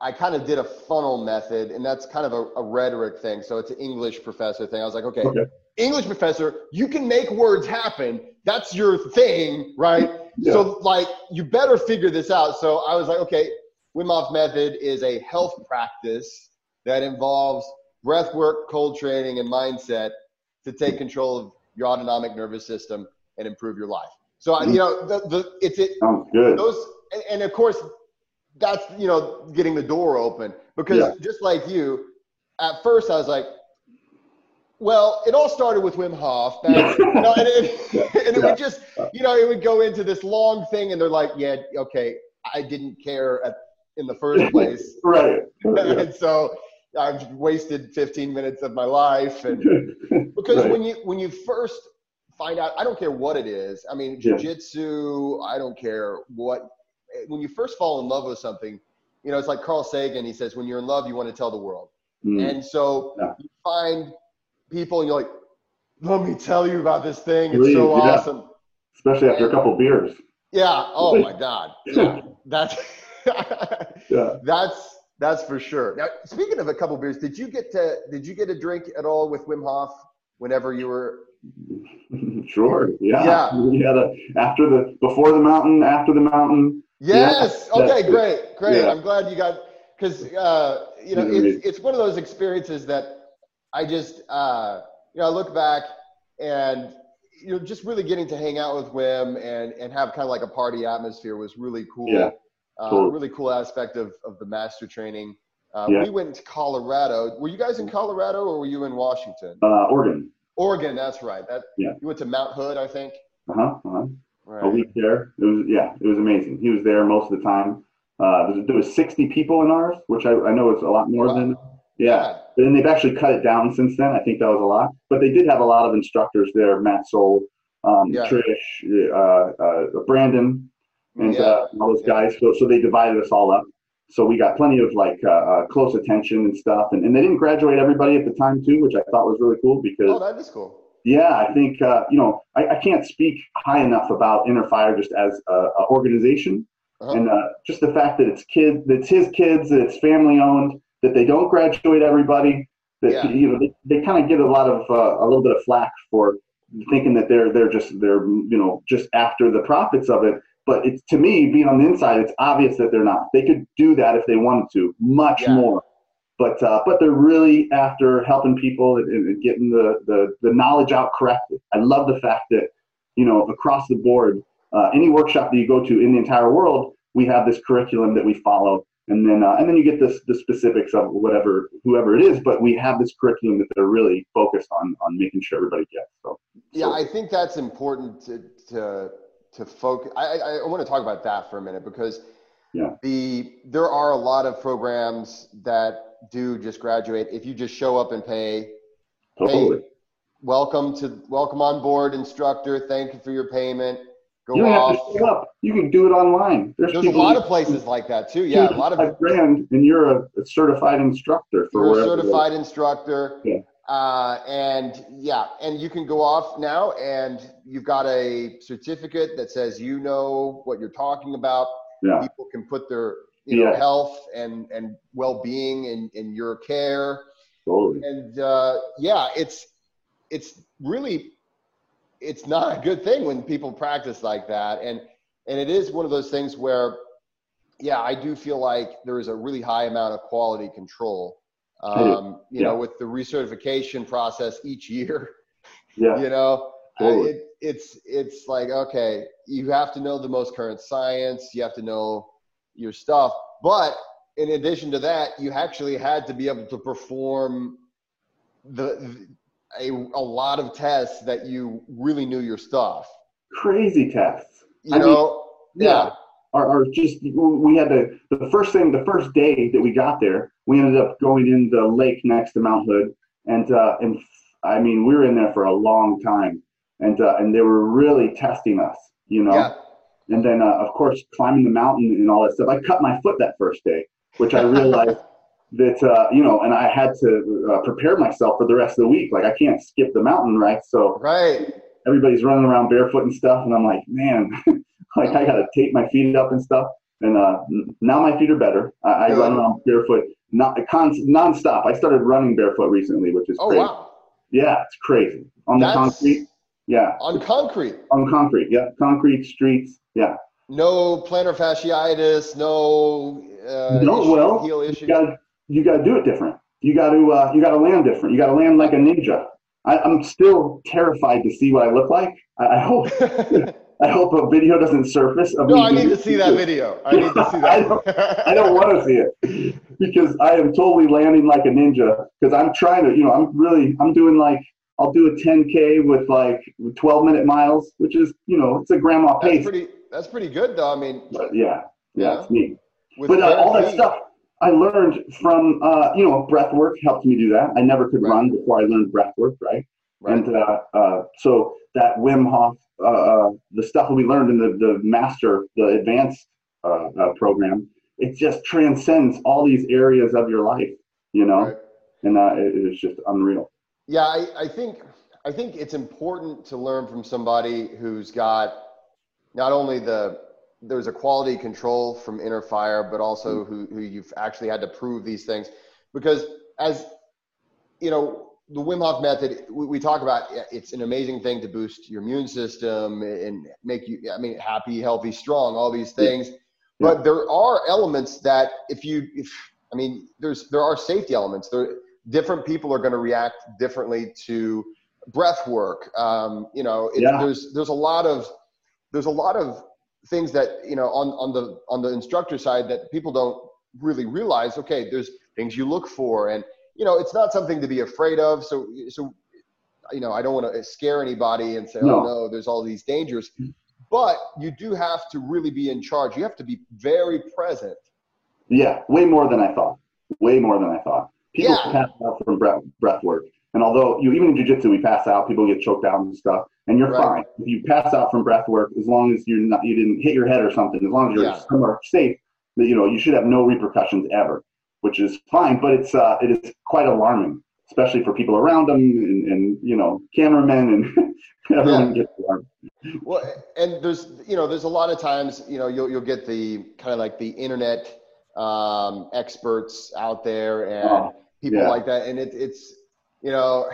I kind of did a funnel method, and that's kind of a, a, rhetoric thing. So it's an English professor thing. I was like, okay, okay, English professor, you can make words happen. That's your thing, right? Yeah. So like, you better figure this out. So I was like, okay, Wim Hof method is a health practice that involves breath work, cold training, and mindset to take control of your autonomic nervous system and improve your life. So mm-hmm. you know, the, the it's it. Sounds good. Those and, and, of course, that's you know getting the door open because yeah. just like you, at first I was like, well, it all started with Wim Hof, you know, and, it, and it would just you know it would go into this long thing, and they're like, yeah, okay, I didn't care at in the first place, right? and so I've wasted 15 minutes of my life, and because right. when you when you first find out, I don't care what it is. I mean, jujitsu. Yeah. I don't care what. When you first fall in love with something, you know, it's like Carl Sagan. He says, when you're in love, you want to tell the world. Mm. And so yeah. you find people, and you're like, let me tell you about this thing. It's Please, so yeah. awesome. Especially after and, a couple beers. Yeah. Oh my God. Yeah. That's yeah. That's that's for sure. Now, speaking of a couple beers, did you get to did you get a drink at all with Wim Hof whenever you were? Sure. Yeah. Yeah. We had a after the before the mountain, after the mountain. Yes. Yeah, okay. Great. Great. Yeah. I'm glad you got because uh, you know it's it's one of those experiences that I just uh, you know I look back and you know just really getting to hang out with Wim and and have kind of like a party atmosphere was really cool. Yeah. Uh, cool. Really cool aspect of, of the master training. Uh, yeah. We went to Colorado. Were you guys in Colorado or were you in Washington? Uh, Oregon. Oregon, that's right. That yeah. You went to Mount Hood, I think. Uh huh. Uh-huh. Right. A week there. It was yeah. It was amazing. He was there most of the time. Uh, there was 60 people in ours, which I, I know is a lot more wow. than yeah. But then they've actually cut it down since then. I think that was a lot. But they did have a lot of instructors there. Matt Soul, um, yeah. Trish, uh, uh, Brandon, and yeah. uh, all those guys. So, so they divided us all up. So we got plenty of like uh, uh, close attention and stuff. And, and they didn't graduate everybody at the time too, which I thought was really cool because. Oh, that is cool. Yeah, I think uh, you know I, I, can't speak high enough about Inner Fire just as a, a organization, uh-huh. and uh, just the fact that it's kids, that it's his kids, that it's family owned, that they don't graduate everybody. That yeah. you know they, they kind of get a lot of uh, a little bit of flack for thinking that they're they're just they're you know just after the profits of it but it's to me, being on the inside, it's obvious that they're not. They could do that if they wanted to, much yeah. more. But uh, but they're really after helping people and, and, getting the, the the knowledge out correctly. I love the fact that you know across the board, uh, any workshop that you go to in the entire world, we have this curriculum that we follow and then uh, and then you get this the specifics of whatever whoever it is. But we have this curriculum that they're really focused on on making sure everybody gets. So yeah, I think that's important to to to focus. I, I, I want to talk about that for a minute because yeah. the there are a lot of programs that do just graduate if you just show up and pay. Totally. Welcome to welcome on board, instructor. Thank you for your payment Go you off. have to show up. You can do it online. There's, There's a lot of places like that too. Yeah, a lot of brand, and you're a, a certified instructor for you're a certified instructor. Yeah. Uh, and yeah, and you can go off now, and you've got a certificate that says you know what you're talking about. Yeah. People can put their you know, health and and well-being in in your care. Totally. And uh, yeah, it's it's really it's not a good thing when people practice like that. And and it is one of those things where, yeah, I do feel like there is a really high amount of quality control. Um, you yeah. know, with the recertification process each year. Yeah. You know, totally. it, it's it's like okay, you have to know the most current science. You have to know your stuff, but in addition to that, you actually had to be able to perform the a, a lot of tests that you really knew your stuff. Crazy tests. You I know, mean, yeah. yeah. Or, or just we had to the first thing the first day that we got there we ended up going in the lake next to Mount Hood and uh, and I mean we were in there for a long time and uh, and they were really testing us you know yeah. and then uh, of course climbing the mountain and all that stuff I cut my foot that first day which I realized that uh, you know, and I had to uh, prepare myself for the rest of the week. Like I can't skip the mountain, right? So right, everybody's running around barefoot and stuff, and I'm like, man, like I gotta tape my feet up and stuff. And uh, now my feet are better. I, I run around barefoot, not con- nonstop. I started running barefoot recently, which is oh crazy. wow, yeah, it's crazy on That's, the concrete. Yeah, on concrete. On concrete, yeah, concrete streets. Yeah. No plantar fasciitis. No. Uh, no, issue, well, heel issues. You gotta, you got to do it different. You got to uh, you got to land different. You got to land like a ninja. I, am still terrified to see what I look like. I, I hope I hope a video doesn't surface. Of no, I need to see that video. I need to see that. I don't, I don't want to see it because I am totally landing like a ninja. Because I'm trying to, you know, I'm really, I'm doing like, I'll do a 10k with like 12 minute miles, which is, you know, it's a grandma pace. That's pretty. That's pretty good, though. I mean, but yeah, yeah, yeah, it's neat. but uh, all that stuff I learned from, uh, you know, breath work helped me do that. I never could right. run before I learned breath work, right? right. And uh, uh, so that Wim Hof, uh, uh, the stuff that we learned in the, the master, the advanced uh, program, it just transcends all these areas of your life, you know? Right. And it, it is just unreal. Yeah, I, I think I think it's important to learn from somebody who's got not only the there's a quality control from inner fire, but also who, who you've actually had to prove these things. Because as you know, the Wim Hof method, we, we, talk about it's an amazing thing to boost your immune system and make you, I mean, happy, healthy, strong, all these things. Yeah. But there are elements that if you, if, I mean, there's, there are safety elements. There, different people are going to react differently to breath work. Um, you know, it, yeah. there's, there's a lot of, there's a lot of things that you know on on the on the instructor side that people don't really realize okay there's things you look for. And you know it's not something to be afraid of. So so you know i don't want to scare anybody and say no. oh no there's all these dangers. But you do have to really be in charge. You have to be very present. Yeah way more than i thought. Way more than i thought. People yeah. pass out from breath, breath work and although you even in jiu-jitsu we pass out people get choked out and stuff and you're right. fine. If you pass out from breath work, as long as you're not, you didn't hit your head or something, as long as you're yeah. somewhere safe, that you know you should have no repercussions ever, which is fine. But it's uh, it is quite alarming, especially for people around them and, and you know cameramen and everyone yeah. gets alarmed. Well, and there's you know there's a lot of times you know you'll you'll get the kind of like the internet um, experts out there and oh, people yeah. like that, and it, it's you know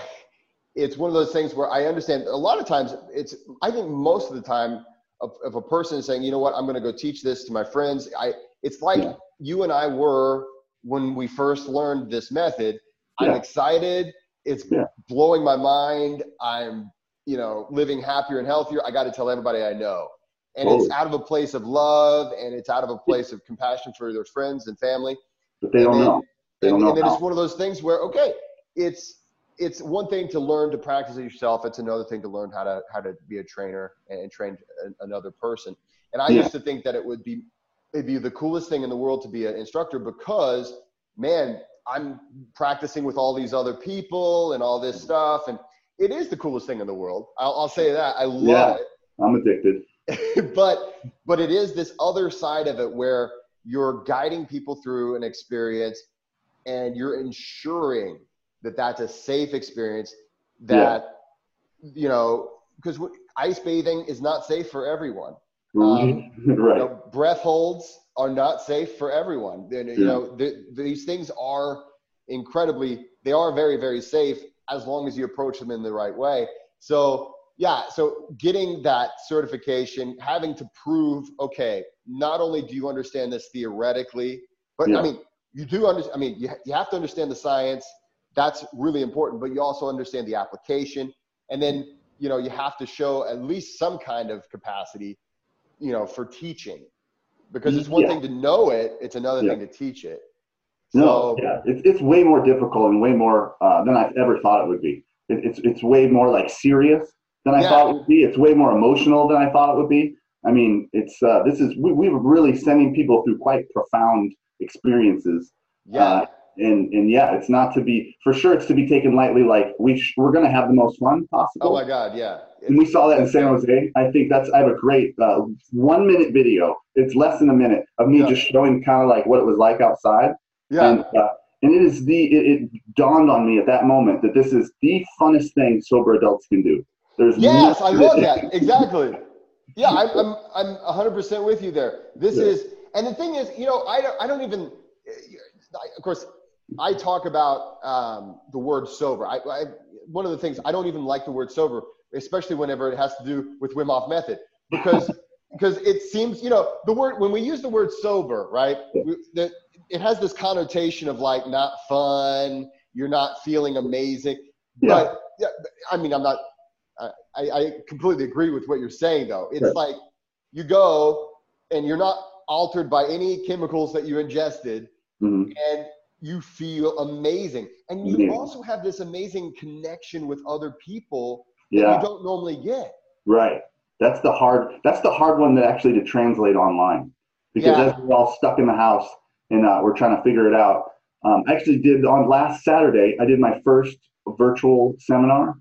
it's one of those things where I understand a lot of times it's, I think most of the time if, if a person is saying, you know what, I'm going to go teach this to my friends. I, it's like yeah. you and I were when we first learned this method. I'm excited. It's yeah. blowing my mind. I'm, you know, living happier and healthier. I got to tell everybody I know. and it's out of a place of love and it's out of a place of compassion for their friends and family. But they don't know. They and, don't know. And then it's one of those things where okay, it's it's one thing to learn to practice it yourself. It's another thing to learn how to how to be a trainer and train another person. And I yeah. used to think that it would be it'd be the coolest thing in the world to be an instructor because man, I'm practicing with all these other people and all this stuff, and it is the coolest thing in the world. I'll, I'll say that. I love yeah, it. I'm addicted. but but it is this other side of it where you're guiding people through an experience and you're ensuring that that's a safe experience that yeah. you know because ice bathing is not safe for everyone mm-hmm. um, right. You know, breath holds are not safe for everyone and, you yeah. know the, these things are incredibly they are very very safe as long as you approach them in the right way so yeah so getting that certification having to prove okay not only do you understand this theoretically but yeah. i mean you do understand i mean you, you have to understand the science that's really important but you also understand the application. And then you know you have to show at least some kind of capacity you know for teaching. Because it's one yeah. thing to know it it's another yeah. thing to teach it. So, no yeah it's, it's way more difficult and way more uh, than i ever thought it would be. It, it's it's way more like serious than i yeah. thought it would be. It's way more emotional than i thought it would be. I mean it's uh, this is we, we were really sending people through quite profound experiences yeah. uh, and and yeah, it's not to be for sure. It's to be taken lightly. Like we sh- we're gonna have the most fun possible. Oh my god, yeah. and we saw that in San Jose. I think that's I have a great uh, one minute video. It's less than a minute of me yeah. just showing kind of like what it was like outside. Yeah. And, uh, and it is the it, it, dawned on me at that moment that this is the funnest thing sober adults can do. There's yes, I love that exactly. Yeah, I'm I'm I'm 100 percent with you there. This yeah. is and the thing is, you know, I don't I don't even. Of course, I talk about um, the word sober. I, I, one of the things I don't even like the word sober, especially whenever it has to do with Wim Hof method, because because it seems you know the word when we use the word sober, right? that it has this connotation of like not fun. You're not feeling amazing. Yeah. But yeah, I mean, I'm not. I, I completely agree with what you're saying, though. It's like you go and you're not altered by any chemicals that you ingested, mm-hmm. and you feel amazing. And you amazing. also have this amazing connection with other people yeah. that you don't normally get. Right. That's the hard that's the hard one that actually to translate online. Because yeah. as we're all stuck in the house and uh, we're trying to figure it out. Um, I actually did on last Saturday, I did my first virtual seminar.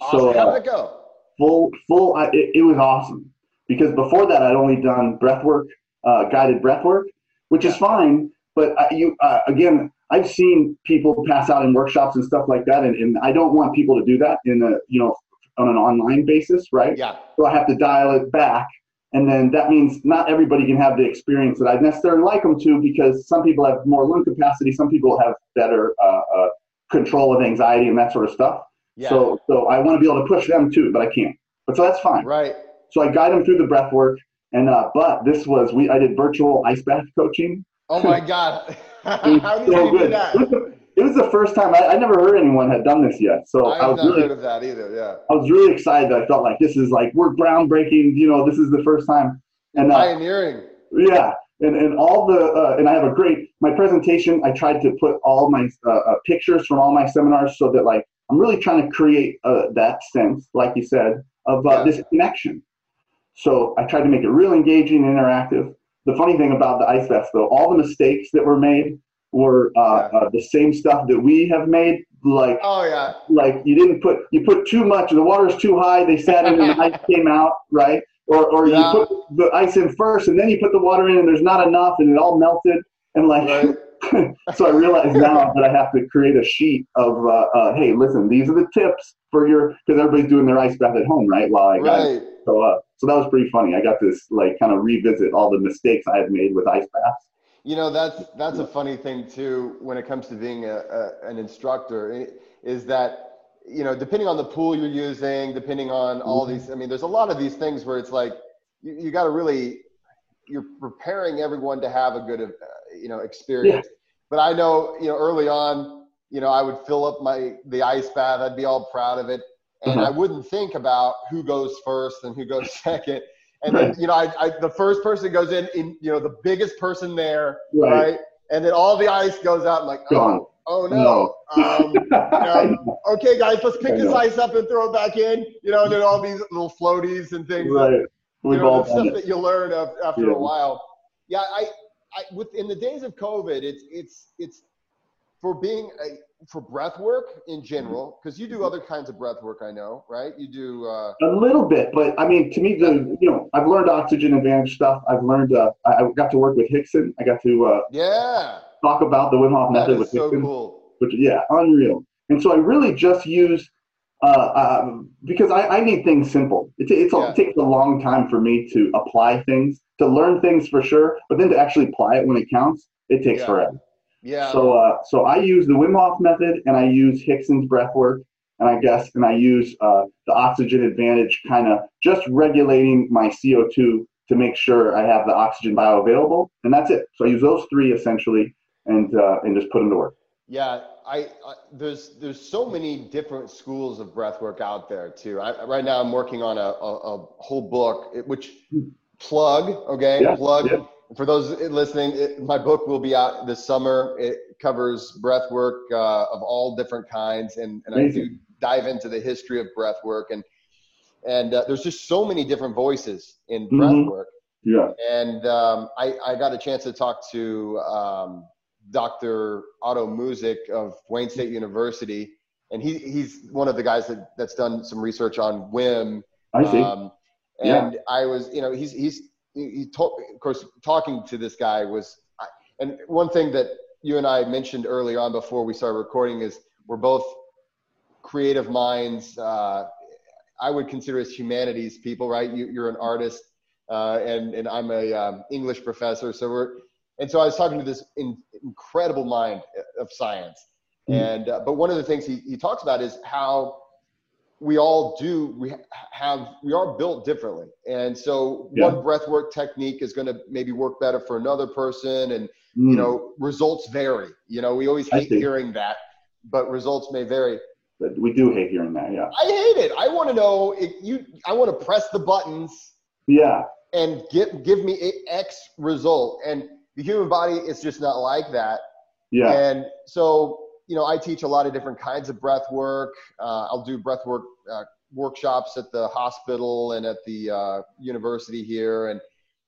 Awesome. So, How'd uh, it go? Full, full, I, it, it, was awesome. Because before that, I'd only done breath work, uh, guided breath work, which is fine. But uh, you, uh, again, I've seen people pass out in workshops and stuff like that, and, and I don't want people to do that in a you know on an online basis, right? Yeah. So I have to dial it back, and then that means not everybody can have the experience that I'd necessarily like them to, because some people have more lung capacity, some people have better uh, uh, control of anxiety and that sort of stuff. Yeah. So so I want to be able to push them too, but I can't. But so that's fine. Right. So I guide them through the breath work, and uh, but this was we I did virtual ice bath coaching. Oh my god. How did so you good. It was the first time I, I, never heard anyone had done this yet. So I, I was really, heard of that either. Yeah. I was really excited. I felt like this is like we're groundbreaking. You know, this is the first time. And uh, pioneering. Yeah, and and all the uh, and I have a great my presentation. I tried to put all my uh, uh pictures from all my seminars so that like I'm really trying to create uh, that sense, like you said, of uh, yeah. this connection. So I tried to make it real engaging and interactive the funny thing about the ice bath, though, all the mistakes that were made were uh, yeah. uh, the same stuff that we have made. Like, oh yeah, like you didn't put you put too much. The water's too high. They sat in and the ice came out, right? Or or yeah. you put the ice in first and then you put the water in and there's not enough and it all melted and like. Right. so I realize now that I have to create a sheet of, uh, uh, hey, listen, these are the tips for your because everybody's doing their ice bath at home, right? While I right. so uh, so that was pretty funny. I got this like kind of revisit all the mistakes I had made with ice baths. You know, that's that's a funny thing too when it comes to being a, a an instructor is that you know depending on the pool you're using, depending on all mm-hmm. these. I mean, there's a lot of these things where it's like you, you got to really you're preparing everyone to have a good uh, you know experience. Yeah. But I know you know early on, you know, I would fill up my the ice bath. I'd be all proud of it and mm-hmm. I wouldn't think about who goes first and who goes second. And right. then, you know, I, I, the first person goes in, in, you know, the biggest person there, right? right? And then all the ice goes out. Like, oh, oh no. no. Um, you know, okay, guys, let's pick this ice up and throw it back in. You know, and then all these little floaties and things. Right. We've you know, all stuff it. that you learn of, after yeah. a while. Yeah, I, I, within the days of COVID, it's it's it's for being a for breath work in general because you do other kinds of breath work i know right you do uh, a little bit but i mean to me the you know i've learned oxygen advantage stuff i've learned uh, i got to work with hickson i got to uh, yeah talk about the wim hof method with so hickson cool. which yeah unreal and so i really just use uh, um, because I, I, need things simple. It, it's, yeah. it takes a long time for me to apply things, to learn things for sure, but then to actually apply it when it counts, it takes yeah. forever. Yeah. So uh, so I use the Wim Hof method and I use Hickson's breath work and I guess and I use uh, the oxygen advantage kind of just regulating my CO2 to make sure I have the oxygen bioavailable and that's it. So I use those three essentially and uh, and just put them to work. Yeah, I, I, there's there's so many different schools of breath work out there too. I, right now I'm working on a, a, a whole book which plug okay yeah, plug. Yeah for those listening, it, my book will be out this summer. It covers breath work uh, of all different kinds, and, and I do dive into the history of breath work. And and uh, there's just so many different voices in mm-hmm. breath work. Yeah. And um, I, I got a chance to talk to um, Dr. Otto Muzik of Wayne State University, and he, he's one of the guys that, that's done some research on Wim. I see. Um, and yeah. I was, you know, he's he's he told, of course, talking to this guy was, and one thing that you and I mentioned early on before we started recording is we're both creative minds. Uh, I would consider us humanities people, right? You, are an artist, uh, and and I'm a um, English professor. So we're, and so I was talking to this in, incredible mind of science, mm-hmm. and uh, but one of the things he, he talks about is how we all do we have we are built differently. And so yeah. one breath work technique is going to maybe work better for another person and mm. you know results vary. You know we always hate hearing that but results may vary. But we do hate hearing that yeah. I hate it. I want to know if you i want to press the buttons yeah. and give give me a x result. And the human body is just not like that. Yeah. And so you know, I teach a lot of different kinds of breath work. Uh, I'll do breath work uh, workshops at the hospital and at the uh, university here. And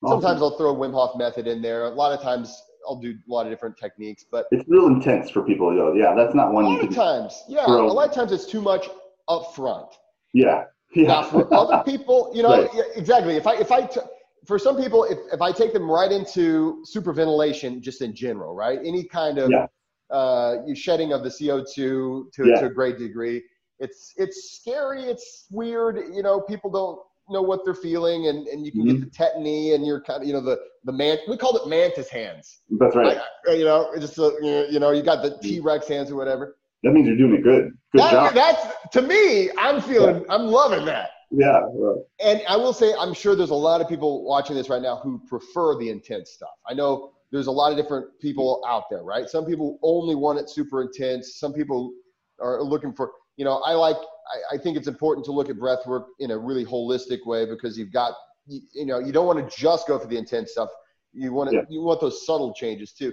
sometimes I'll throw a Wim Hof method in there. A lot of times I'll do a lot of different techniques, but it's real intense for people though. Yeah, that's not one. A lot of times, yeah, throw. a lot of times it's too much up front. Yeah. yeah. Now for other people, you know, right. yeah, exactly. If I if I t- for some people, if, if I take them right into superventilation, just in general, right? Any kind of yeah uh, you shedding of the CO2 to, yeah. to a great degree. It's it's scary. It's weird. You know, people don't know what they're feeling, and, and you can mm-hmm. get the tetany, and you're kind of you know the the man. We call it mantis hands. That's right. I, you know, just a, you know, you got the mm-hmm. T Rex hands or whatever. That means you're doing it good. Good that, job. That's to me. I'm feeling. Yeah. I'm loving that. Yeah. Right. And I will say, I'm sure there's a lot of people watching this right now who prefer the intense stuff. I know there's a lot of different people out there, right? Some people only want it super intense. Some people are looking for, you know, I like, I, I think it's important to look at breath work in a really holistic way because you've got, you, you know, you don't want to just go for the intense stuff. You want to, yeah. you want those subtle changes too.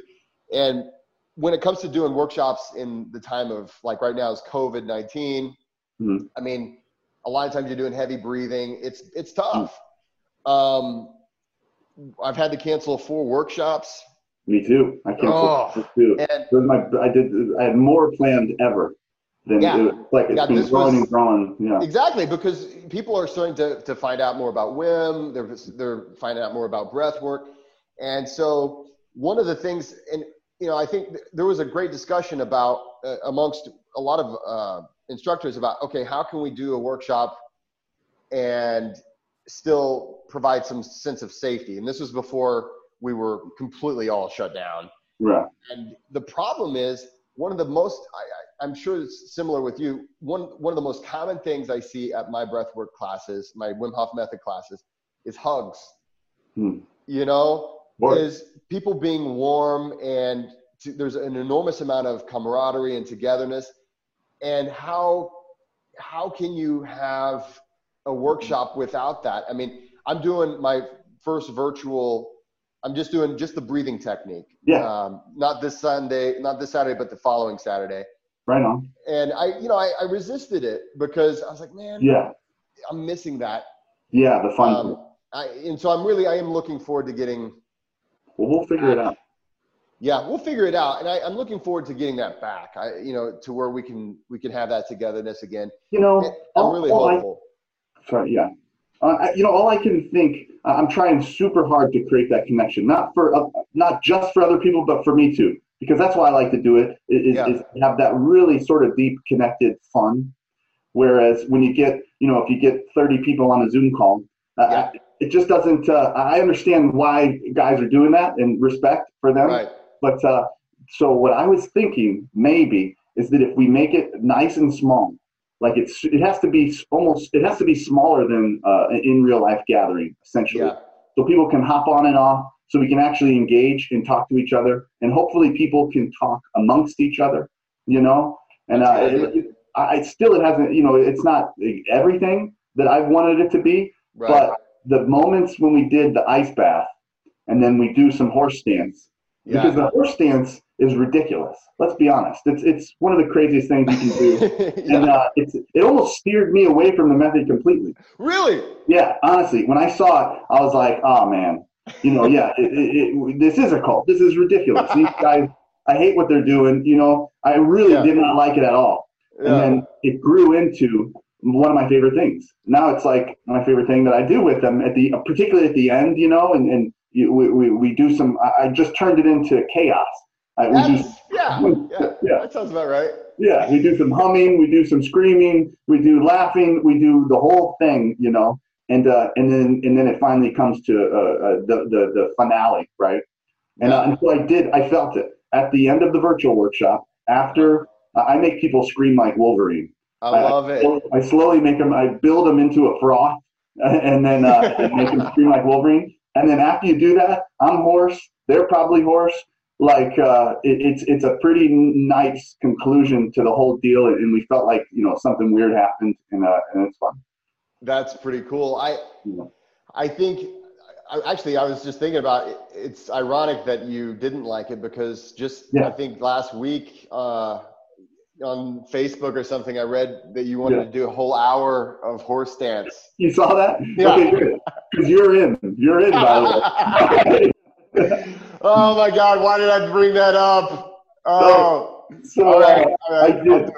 And when it comes to doing workshops in the time of like right now is COVID 19, mm-hmm. I mean, a lot of times you're doing heavy breathing. It's, it's tough. Mm-hmm. Um, I've had to cancel four workshops. Me too. I canceled oh, too. And, my, I did. I had more planned ever. Than yeah, it, like it's yeah, been growing was, and growing. Yeah. Exactly, because people are starting to, to find out more about Wim. They're they're finding out more about breath work, and so one of the things, and you know, I think there was a great discussion about uh, amongst a lot of uh, instructors about okay, how can we do a workshop and still provide some sense of safety. And this was before we were completely all shut down. Right. And the problem is one of the most, I, am sure it's similar with you. One, one of the most common things I see at my breathwork classes, my Wim Hof method classes, is hugs. Hmm. You know, is people being warm and to, there's an enormous amount of camaraderie and togetherness. And how how can you have a workshop without that. I mean, I'm doing my first virtual. I'm just doing just the breathing technique. Yeah. Um, not this Sunday, not this Saturday, but the following Saturday. Right on. And I, you know, I, I resisted it because I was like, man, yeah, I'm missing that. Yeah, the fun. Um, I, and so I'm really, I am looking forward to getting. Well, we'll figure it out. Yeah, we'll figure it out, and I, am looking forward to getting that back. I, you know, to where we can we can have that togetherness again. You know, I'm really hopeful. Yeah. Uh, you know, all I can think, I'm trying super hard to create that connection, not for uh, not just for other people, but for me too, because that's why I like to do it. Is, yeah. is have that really sort of deep, connected fun. Whereas when you get, you know, if you get 30 people on a Zoom call, uh, yeah. it just doesn't. Uh, I understand why guys are doing that and respect for them. Right. But uh, so what I was thinking maybe is that if we make it nice and small, like it's it has to be almost it has to be smaller than uh, an in real life gathering essentially yeah. so people can hop on and off so we can actually engage and talk to each other and hopefully people can talk amongst each other you know and uh, it, it, I still it hasn't you know it's not everything that I've wanted it to be right. but the moments when we did the ice bath and then we do some horse stance yeah. because the horse stance is ridiculous. Let's be honest. It's it's one of the craziest things you can do, yeah. and uh, it's it almost steered me away from the method completely. Really? Yeah. Honestly, when I saw it, I was like, oh man, you know, yeah, it, it, it, this is a cult. This is ridiculous. These guys, I hate what they're doing. You know, I really yeah. did not like it at all. And then it grew into one of my favorite things. Now it's like my favorite thing that I do with them at the, particularly at the end, you know, and and you, we, we, we do some. I just turned it into chaos we do, yeah, yeah, yeah, that sounds about right. Yeah, we do some humming, we do some screaming, we do laughing, we do the whole thing, you know, and uh, and then and then it finally comes to uh, uh, the, the the finale, right? And, uh, and so I did, I felt it at the end of the virtual workshop. After uh, I make people scream like Wolverine. I love I, it. I slowly make them. I build them into a froth, and then uh, make them scream like Wolverine. And then after you do that, I'm hoarse. They're probably hoarse like uh, it, it's it's a pretty nice conclusion to the whole deal, and we felt like you know something weird happened, and uh, and it's fun. That's pretty cool. I yeah. I think actually I was just thinking about it. it's ironic that you didn't like it because just yeah. I think last week uh, on Facebook or something I read that you wanted yeah. to do a whole hour of horse dance. You saw that? Yeah. Okay, good. Because you're in. You're in by the way. oh my God, why did I bring that up? Oh, so, so right, uh, right. I did.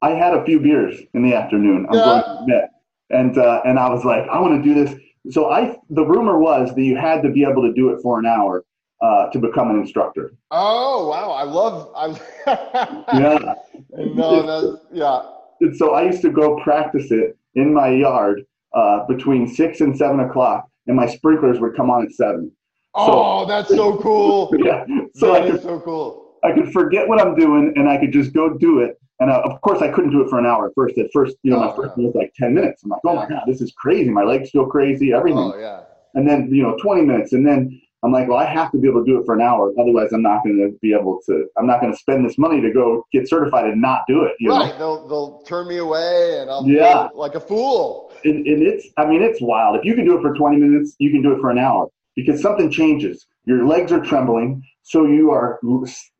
I had a few beers in the afternoon. I'm yeah. going to admit, and uh, and I was like, I want to do this. So I, the rumor was that you had to be able to do it for an hour uh, to become an instructor. Oh wow, I love. I yeah. No, no, yeah. And so I used to go practice it in my yard uh, between six and seven o'clock, and my sprinklers would come on at seven. Oh, so, that's so cool. yeah. So that I could, so cool. I could forget what I'm doing and I could just go do it. And uh, of course, I couldn't do it for an hour at first. At first, you know, oh, my first yeah. was like 10 minutes. I'm like, oh my God, this is crazy. My legs feel crazy, everything. Oh, yeah. And then, you know, 20 minutes. And then I'm like, well, I have to be able to do it for an hour. Otherwise, I'm not going to be able to, I'm not going to spend this money to go get certified and not do it. You right. Know? They'll, they'll turn me away and I'll yeah. like a fool. And, and it's, I mean, it's wild. If you can do it for 20 minutes, you can do it for an hour because something changes your legs are trembling so you are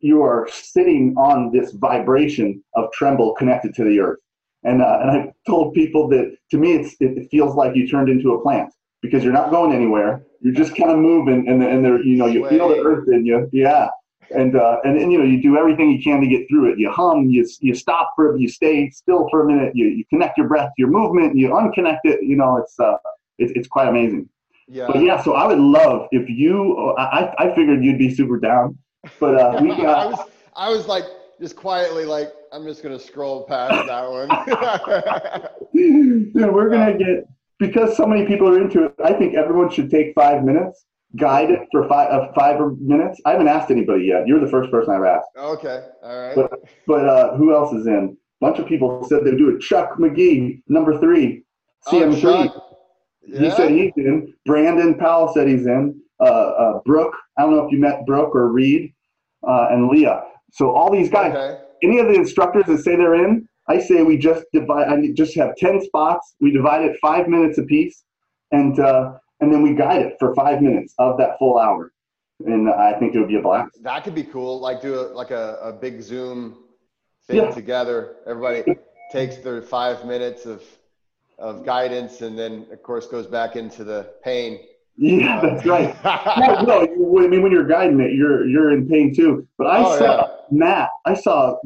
you are sitting on this vibration of tremble connected to the earth and uh, and i told people that to me it's it feels like you turned into a plant because you're not going anywhere you're just kind of moving and and there you know you feel the earth in you yeah and uh, and, and you know you do everything you can to get through it. You hum, you you stop for you stay still for a minute. You you connect your breath to your movement. You unconnect it. You know it's uh it's it's quite amazing. Yeah. But yeah, so I would love if you. I I figured you'd be super down, but uh, we got. I was I was like just quietly like I'm just gonna scroll past that one. Dude, we're gonna get because so many people are into it. I think everyone should take five minutes, guide it for five uh, five minutes. I haven't asked anybody yet. You're the first person I've asked. Okay, all right. But but uh, who else is in? A bunch of people said they'd do it. Chuck McGee, number three, CM3. Oh, yeah. He said he's in. Brandon Powell said he's in. Uh, uh, Brooke, I don't know if you met Brooke or Reed, uh, and Leah. So all these guys, okay. any of the instructors that say they're in, I say we just divide. I just have ten spots. We divide it five minutes apiece, and uh, and then we guide it for five minutes of that full hour. And I think it would be a blast. That could be cool. Like do a, like a, a big Zoom thing yeah. together. Everybody takes their five minutes of of guidance, and then of course goes back into the pain. Yeah, that's right. no, no, I mean when you're guiding it, you're you're in pain too. But I oh, saw yeah. Matt. I saw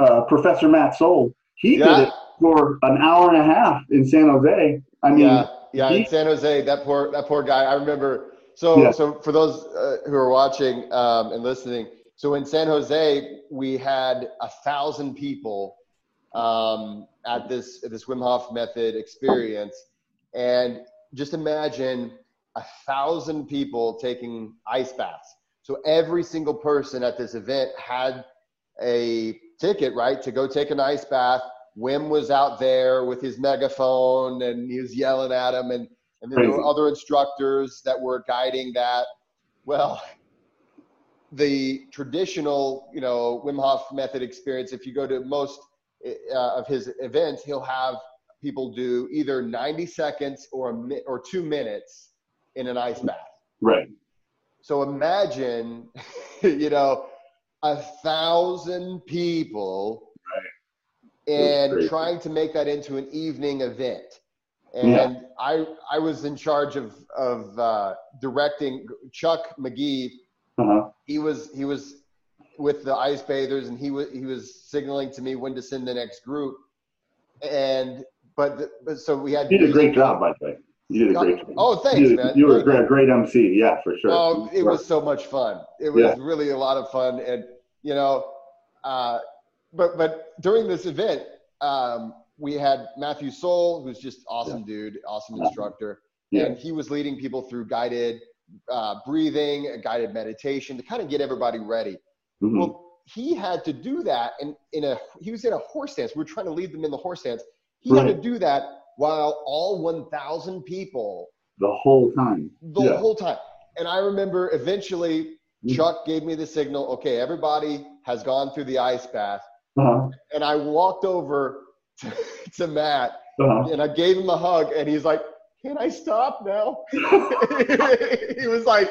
uh, Professor Matt Soul. He yeah. did it for an hour and a half in San Jose. I mean, yeah, yeah, he, in San Jose, that poor that poor guy. I remember. So, yeah. so for those uh, who are watching um, and listening, so in San Jose, we had a thousand people um, at this at this Wim Hof method experience, and just imagine a thousand people taking ice baths. So every single person at this event had a ticket, right, to go take an ice bath. Wim was out there with his megaphone and he was yelling at him, and and then there were other instructors that were guiding that. Well, the traditional, you know, Wim Hof method experience, if you go to most uh, of his events, he'll have people do either 90 seconds or a mi- or two minutes in an ice bath. Right. So imagine, you know, a thousand people right. and trying to make that into an evening event. And yeah. I I was in charge of of uh, directing Chuck McGee. Uh-huh. He was he was with the ice bathers, and he was he was signaling to me when to send the next group. And but, but so we had. You did a great job, by the way. You did a great job. Oh, thanks, you did, man. You were a great, great MC, yeah, for sure. Oh, it was so much fun. It was yeah. really a lot of fun, and you know, uh, but but during this event, um, we had Matthew Soul, who's just awesome yeah. dude, awesome instructor, yeah. and he was leading people through guided uh, breathing, guided meditation to kind of get everybody ready. Mm-hmm. Well, he had to do that, and in a he was in a horse stance. We were trying to lead them in the horse stance. He right. had to do that while all 1,000 people the whole time, the yeah. whole time. And I remember eventually mm-hmm. Chuck gave me the signal. Okay, everybody has gone through the ice bath, uh-huh. and I walked over to, to Matt uh-huh. and I gave him a hug, and he's like, "Can I stop now?" he was like,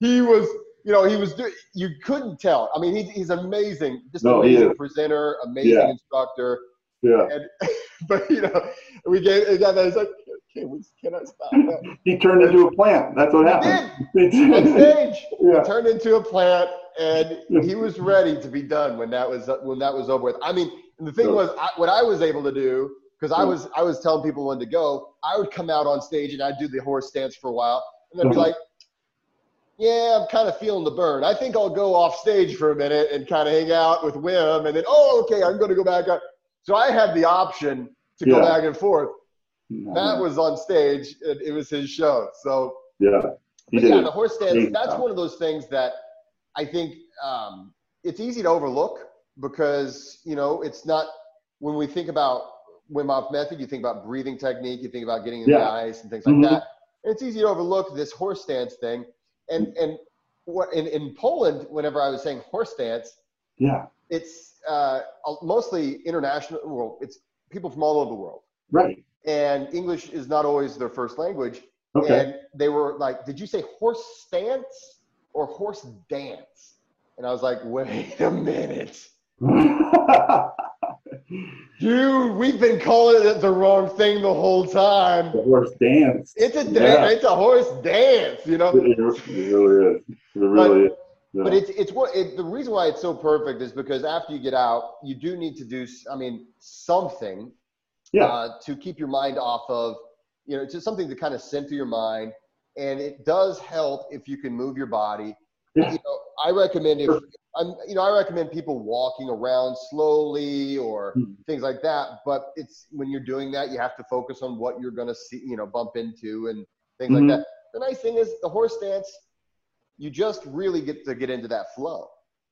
he was you know, he was you couldn't tell. I mean, he's he's amazing, just no, amazing presenter, amazing yeah. instructor. Yeah. And, but you know, we gave then it's like, can we can I stop that? he turned into a plant. That's what happened. He did. On stage, yeah. he turned into a plant, and he was ready to be done when that was when that was over with. I mean, the thing was, I, what I was able to do because I was I was telling people when to go. I would come out on stage and I'd do the horse stance for a while, and then be uh-huh. like, yeah, I'm kind of feeling the burn. I think I'll go off stage for a minute and kind of hang out with Wim, and then oh, okay, I'm going to go back up. So I had the option to yeah. go back and forth. Matt was on stage; and it was his show. So yeah, yeah, the horse stance. That's one of those things that I think um, it's easy to overlook because you know it's not when we think about Wim Hof method. You think about breathing technique. You think about getting in yeah. the ice and things like mm-hmm. that. It's easy to overlook this horse stance thing and and in in Poland, whenever I was saying horse dance, yeah, it's uh, mostly international. Well, it's people from all over the world, right? And English is not always their first language. Okay. And they were like, "Did you say horse stance or horse dance?" And I was like, "Wait a minute." Dude, we've been calling it the wrong thing the whole time. The horse dance. It's a dance. Yeah. It's a horse dance. You know. It, really is. It really but, is. Yeah. But it's it's what it, the reason why it's so perfect is because after you get out, you do need to do. I mean, something. Yeah. Uh, to keep your mind off of, you know, just something to kind of center your mind, and it does help if you can move your body. Yeah. You know, I recommend if I'm, you know, I recommend people walking around slowly or mm-hmm. things like that. But it's when you're doing that, you have to focus on what you're going to see, you know, bump into and things mm-hmm. like that. The nice thing is the horse stance, you just really get to get into that flow.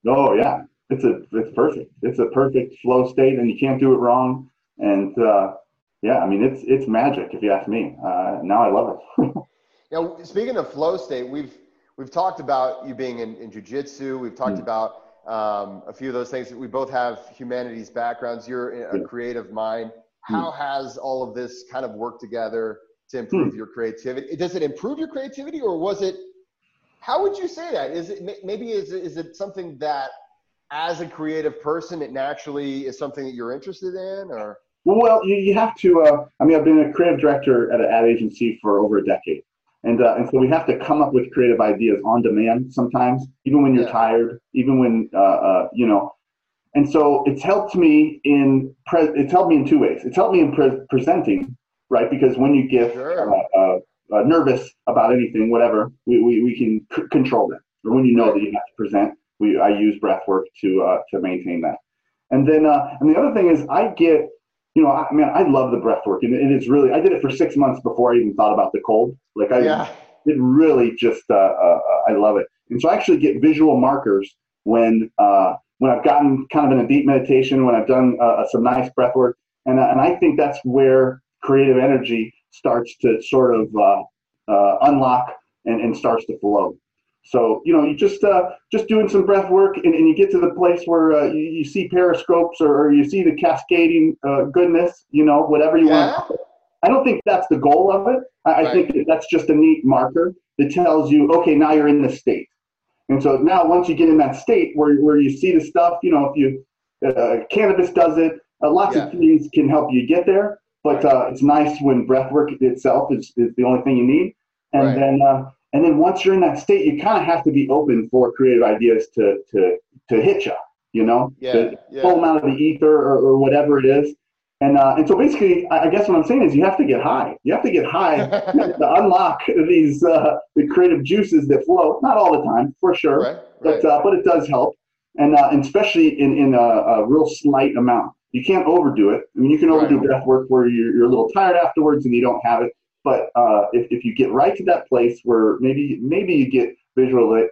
Oh yeah, it's a it's perfect. It's a perfect flow state, and you can't do it wrong. And uh, yeah, I mean it's it's magic if you ask me. Uh, now I love it. now speaking of flow state, we've we've talked about you being in, in jujitsu. We've talked mm. about um, a few of those things. We both have humanities backgrounds. You're a creative mind. Hmm. How has all of this kind of worked together to improve hmm. your creativity. Does it improve your creativity, or was it? How would you say that? Is it maybe is it, is it something that, as a creative person, it naturally is something that you're interested in, or? Well, you, you have to. Uh, I mean, I've been a creative director at an ad agency for over a decade, and uh, and so we have to come up with creative ideas on demand sometimes, even when you're yeah. tired, even when uh, uh, you know. And so it's helped me in pre- it's helped me in two ways. It's helped me in pre- presenting, right? Because when you get sure. Uh, uh, uh, nervous about anything, whatever, we, we, we can c- control that. Or when you know that you have to present, we I use breath work to to maintain that. And then and the other thing is I get you know, I, mean, I love the breath work, and, and, it's really. I did it for six months before I even thought about the cold. Like I, yeah. it really just. Uh, uh, I love it, and so I actually get visual markers when uh, when I've gotten kind of in a deep meditation, when I've done uh, uh, some nice breath work, and uh, and I think that's where creative energy starts to sort of unlock and, and starts to flow. So you know, you just uh, just doing some breath work, and, and you get to the place where uh, you, you, see periscopes or, or, you see the cascading uh, goodness. You know, whatever you yeah. want. I don't think that's the goal of it. I, right. I think that that's just a neat marker that tells you, okay, now you're in the state. And so now, once you get in that state where where you see the stuff, you know, if you uh, cannabis does it, uh, lots yeah. of things can help you get there. But right. Uh, it's nice when breath work itself is, is the only thing you need. And right. then and then once you're in that state, you kind of have to be open for creative ideas to to to hit you. You know, yeah, to yeah. pull them out of the ether or, or whatever it is. And uh, and so basically, I guess what I'm saying is you have to get high. You have to get high to unlock these uh, the creative juices that flow. Not all the time, for sure, right, right. but uh, but it does help, and, uh, and especially in in a, a, real slight amount. You can't overdo it. I mean, you can overdo right. breath work where you're, you're a little tired afterwards and you don't have it. But uh, if, if you get right to that place where maybe maybe you get visual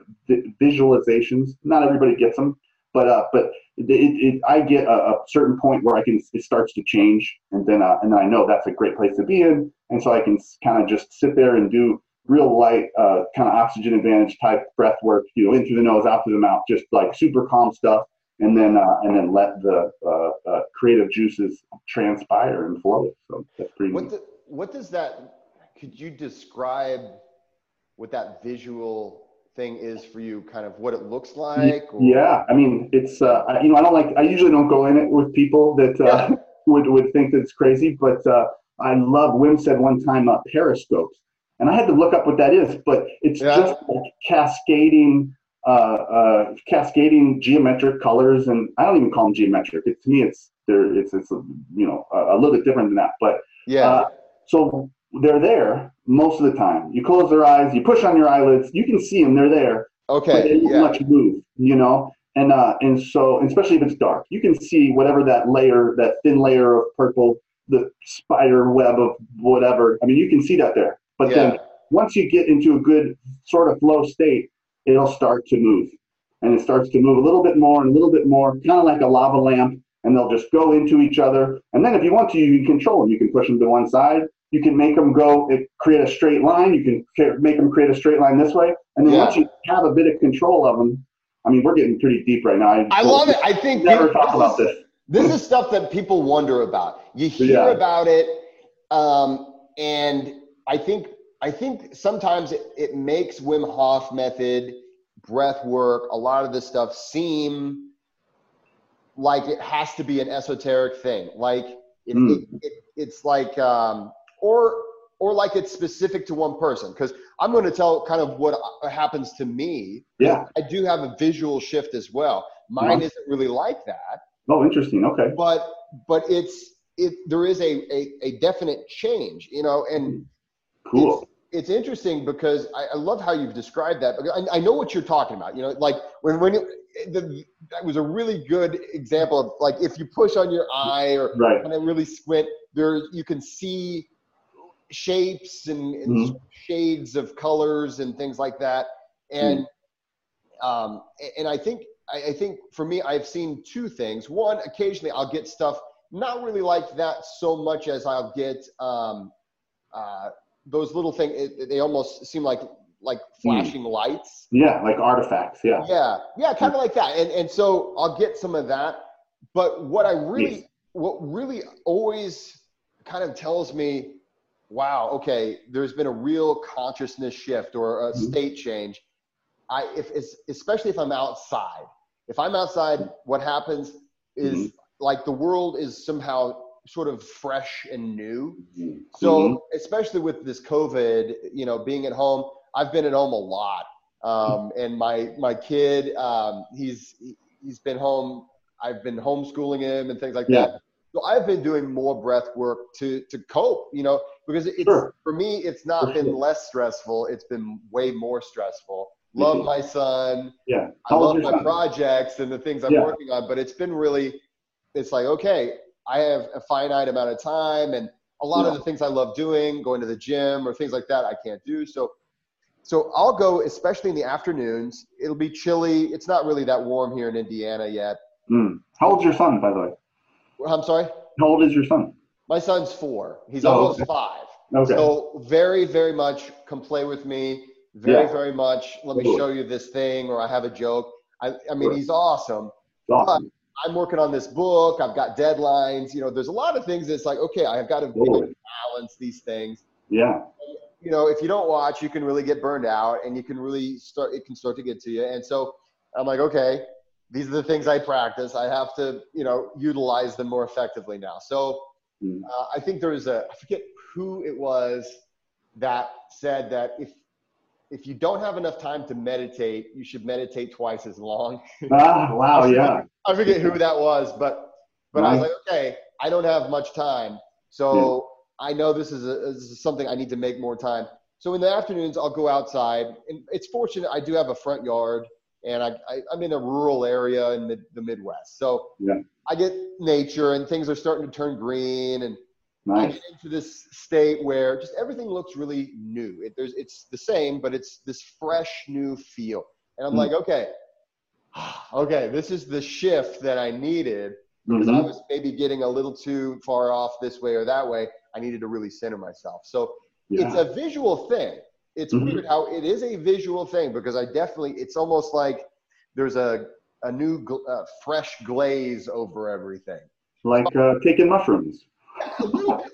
visualizations, not everybody gets them, but uh, but it, it, I get a, a, certain point where I can it starts to change, and then uh, and then I know that's a great place to be in, and so I can kind of just sit there and do real light uh, kind of oxygen advantage type breath work, you know, in through the nose, out through the mouth, just like super calm stuff, and then uh, and then let the uh, uh, creative juices transpire and flow. So that's pretty. What, the, what does that could you describe what that visual thing is for you kind of what it looks like or? yeah i mean it's uh, you know i don't like i usually don't go in it with people that uh, yeah. would, would think that it's crazy but uh, i love wim said one time uh, periscopes and i had to look up what that is but it's yeah. just like cascading uh, uh, cascading geometric colors and i don't even call them geometric it, to me it's there it's it's a, you know a, a, little bit different than that but yeah so they're there most of the time. You close their eyes, you push on your eyelids, you can see them. They're there. Okay. But they don't yeah. much move. You know, and uh, and so especially if it's dark, you can see whatever that layer, that thin layer of purple, the spider web of whatever. I mean, you can see that there. But yeah. then once you get into a good sort of flow state, it'll start to move, and it starts to move a little bit more and a little bit more, kind of like a lava lamp. And they'll just go into each other. And then if you want to, you can control them. You can push them to one side you can make them go create a straight line. You can make them create a straight line this way, and then yeah. once you have a bit of control of them, I mean, we're getting pretty deep right now. I, I love it. I think never this, talk this about is, this. This is stuff that people wonder about. You hear yeah. about it, um, and I think I think sometimes it, it makes Wim Hof method, breath work, a lot of this stuff seem like it has to be an esoteric thing. Like it, mm. it, it it's like um, or or like it's specific to one person because i'm going to tell kind of what happens to me yeah i do have a visual shift as well mine uh-huh. isn't really like that oh interesting okay but but it's it there is a a, a definite change you know and cool it's, it's interesting because I, I, love how you've described that. I, I know what you're talking about. You know, like when when it, the, that was a really good example of like if you push on your eye or right. when I really squint, there you can see shapes and, and mm-hmm. shades of colors and things like that. And mm-hmm. um, and I think I, I think for me, I've seen two things. One, occasionally I'll get stuff not really like that so much as I'll get um, uh, those little things. They almost seem like like hmm. flashing mm. lights. Yeah, like artifacts. Yeah. Yeah, yeah, kind of like that. And and so I'll get some of that. But what I really, yes. what really always kind of tells me wow, okay, there's been a real consciousness shift or a mm-hmm. state change. I, if it's, especially if I'm outside, if I'm outside, what happens is mm-hmm. like the world is somehow sort of fresh and new. Mm-hmm. So mm-hmm. especially with this COVID, you know, being at home, I've been at home a lot. Um, and my, my kid, um, he's, he's been home. I've been homeschooling him and things like yeah. that. So I've been doing more breath work to, to cope, you know, because it's, sure. for me, it's not for been sure. less stressful. It's been way more stressful. Love mm-hmm. my son. Yeah. I love my son? projects and the things I'm yeah. working on, but it's been really, it's like, okay, I have a finite amount of time and a lot yeah. of the things I love doing, going to the gym or things like that, I can't do. So, so I'll go, especially in the afternoons. It'll be chilly. It's not really that warm here in Indiana yet. Mm. How old's your son, by the way? I'm sorry. How old is your son? My son's four. He's oh, almost okay. five. Okay. So very, very much come play with me. Very, yeah. very much. Let me show you this thing, or I have a joke. I, I mean, he's awesome. awesome. I'm working on this book. I've got deadlines. You know, there's a lot of things that's like, okay, I've got to balance these things. Yeah. You know, if you don't watch, you can really get burned out and you can really start, it can start to get to you. And so I'm like, okay, these are the things I practice. I have to, you know, utilize them more effectively now. So hmm. uh, I think there was a, I forget who it was that said that if if you don't have enough time to meditate, you should meditate twice as long. Ah, wow, yeah. I forget who that was, but but I was like, okay, I don't have much time, so yeah. I know this is, a, this is something I need to make more time. So in the afternoons, I'll go outside, and it's fortunate I do have a front yard, and I, I am in a rural area in the, the Midwest, so yeah. I get nature, and things are starting to turn green, and Nice. I get into this state where just everything looks really new. It, there's, it's the same, but it's this fresh new feel. And I'm mm like, okay, okay, this is the shift that I needed because mm-hmm. I was maybe getting a little too far off this way or that way. I needed to really center myself. So yeah. it's a visual thing. It's mm-hmm. weird how it is a visual thing because I definitely, it's almost like there's a, a new, uh, fresh glaze over everything. Like uh, taking mushrooms a little, bit,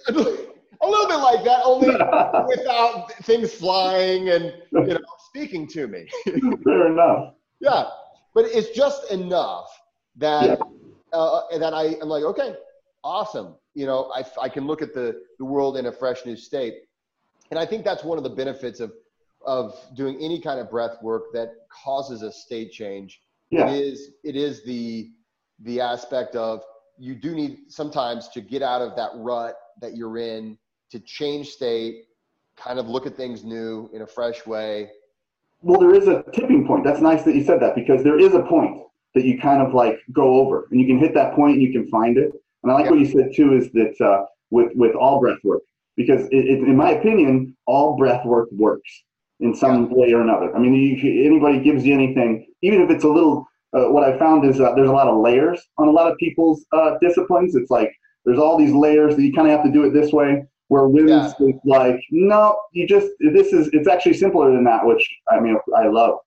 a little bit like that, only without things flying and you know speaking to me. Fair enough. Yeah, but it's just enough that yeah. uh, that I am like, okay, awesome. You know, I, I can look at the the world in a fresh new state, and I think that's one of the benefits of of doing any kind of breath work that causes a state change. Yeah. It is it is the the aspect of you do need sometimes to get out of that rut that you're in to change state, kind of look at things new in a fresh way. Well, there is a tipping point. That's nice that you said that because there is a point that you kind of like go over and you can hit that point and you can find it. And I like what you said too is that uh, with, with all breath work, because it, it, in my opinion, all breath work works in some yeah. way or another. I mean, you, anybody gives you anything, even if it's a little uh, what I found is uh, there's a lot of layers on a lot of people's uh, disciplines. It's like there's all these layers that you kind of have to do it this way. Where Wim's yeah. like, no, you just this is it's actually simpler than that, which I mean I love.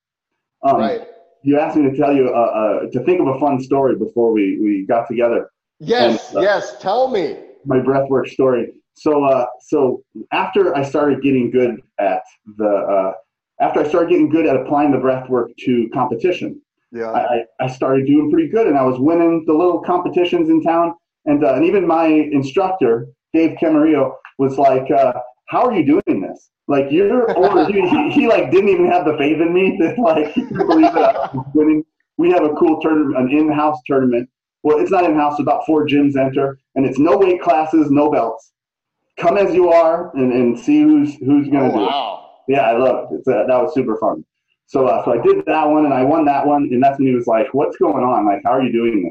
Um, right. You asked me to tell you uh, uh, to think of a fun story before we we got together. Yes, and, yes, tell me my breathwork story. So so after I started getting good at the after I started getting good at applying the breath work to competition, yeah. I, I started doing pretty good and I was winning the little competitions in town. And, uh, and even my instructor, Dave Camarillo, was like, uh, how are you doing this? Like you're, or he, he, he, like didn't even have the faith in me that like believe that I was winning. We have a cool tournament, an in-house tournament. Well, it's not in-house. About four gyms enter, and it's no weight classes, no belts. Come as you are, and, and see who's who's gonna oh, do wow. it. Yeah, I love it. It's, uh, that was super fun. So, uh, so I did that one and I won that one. And that's when he was like, what's going on? Like, how are you doing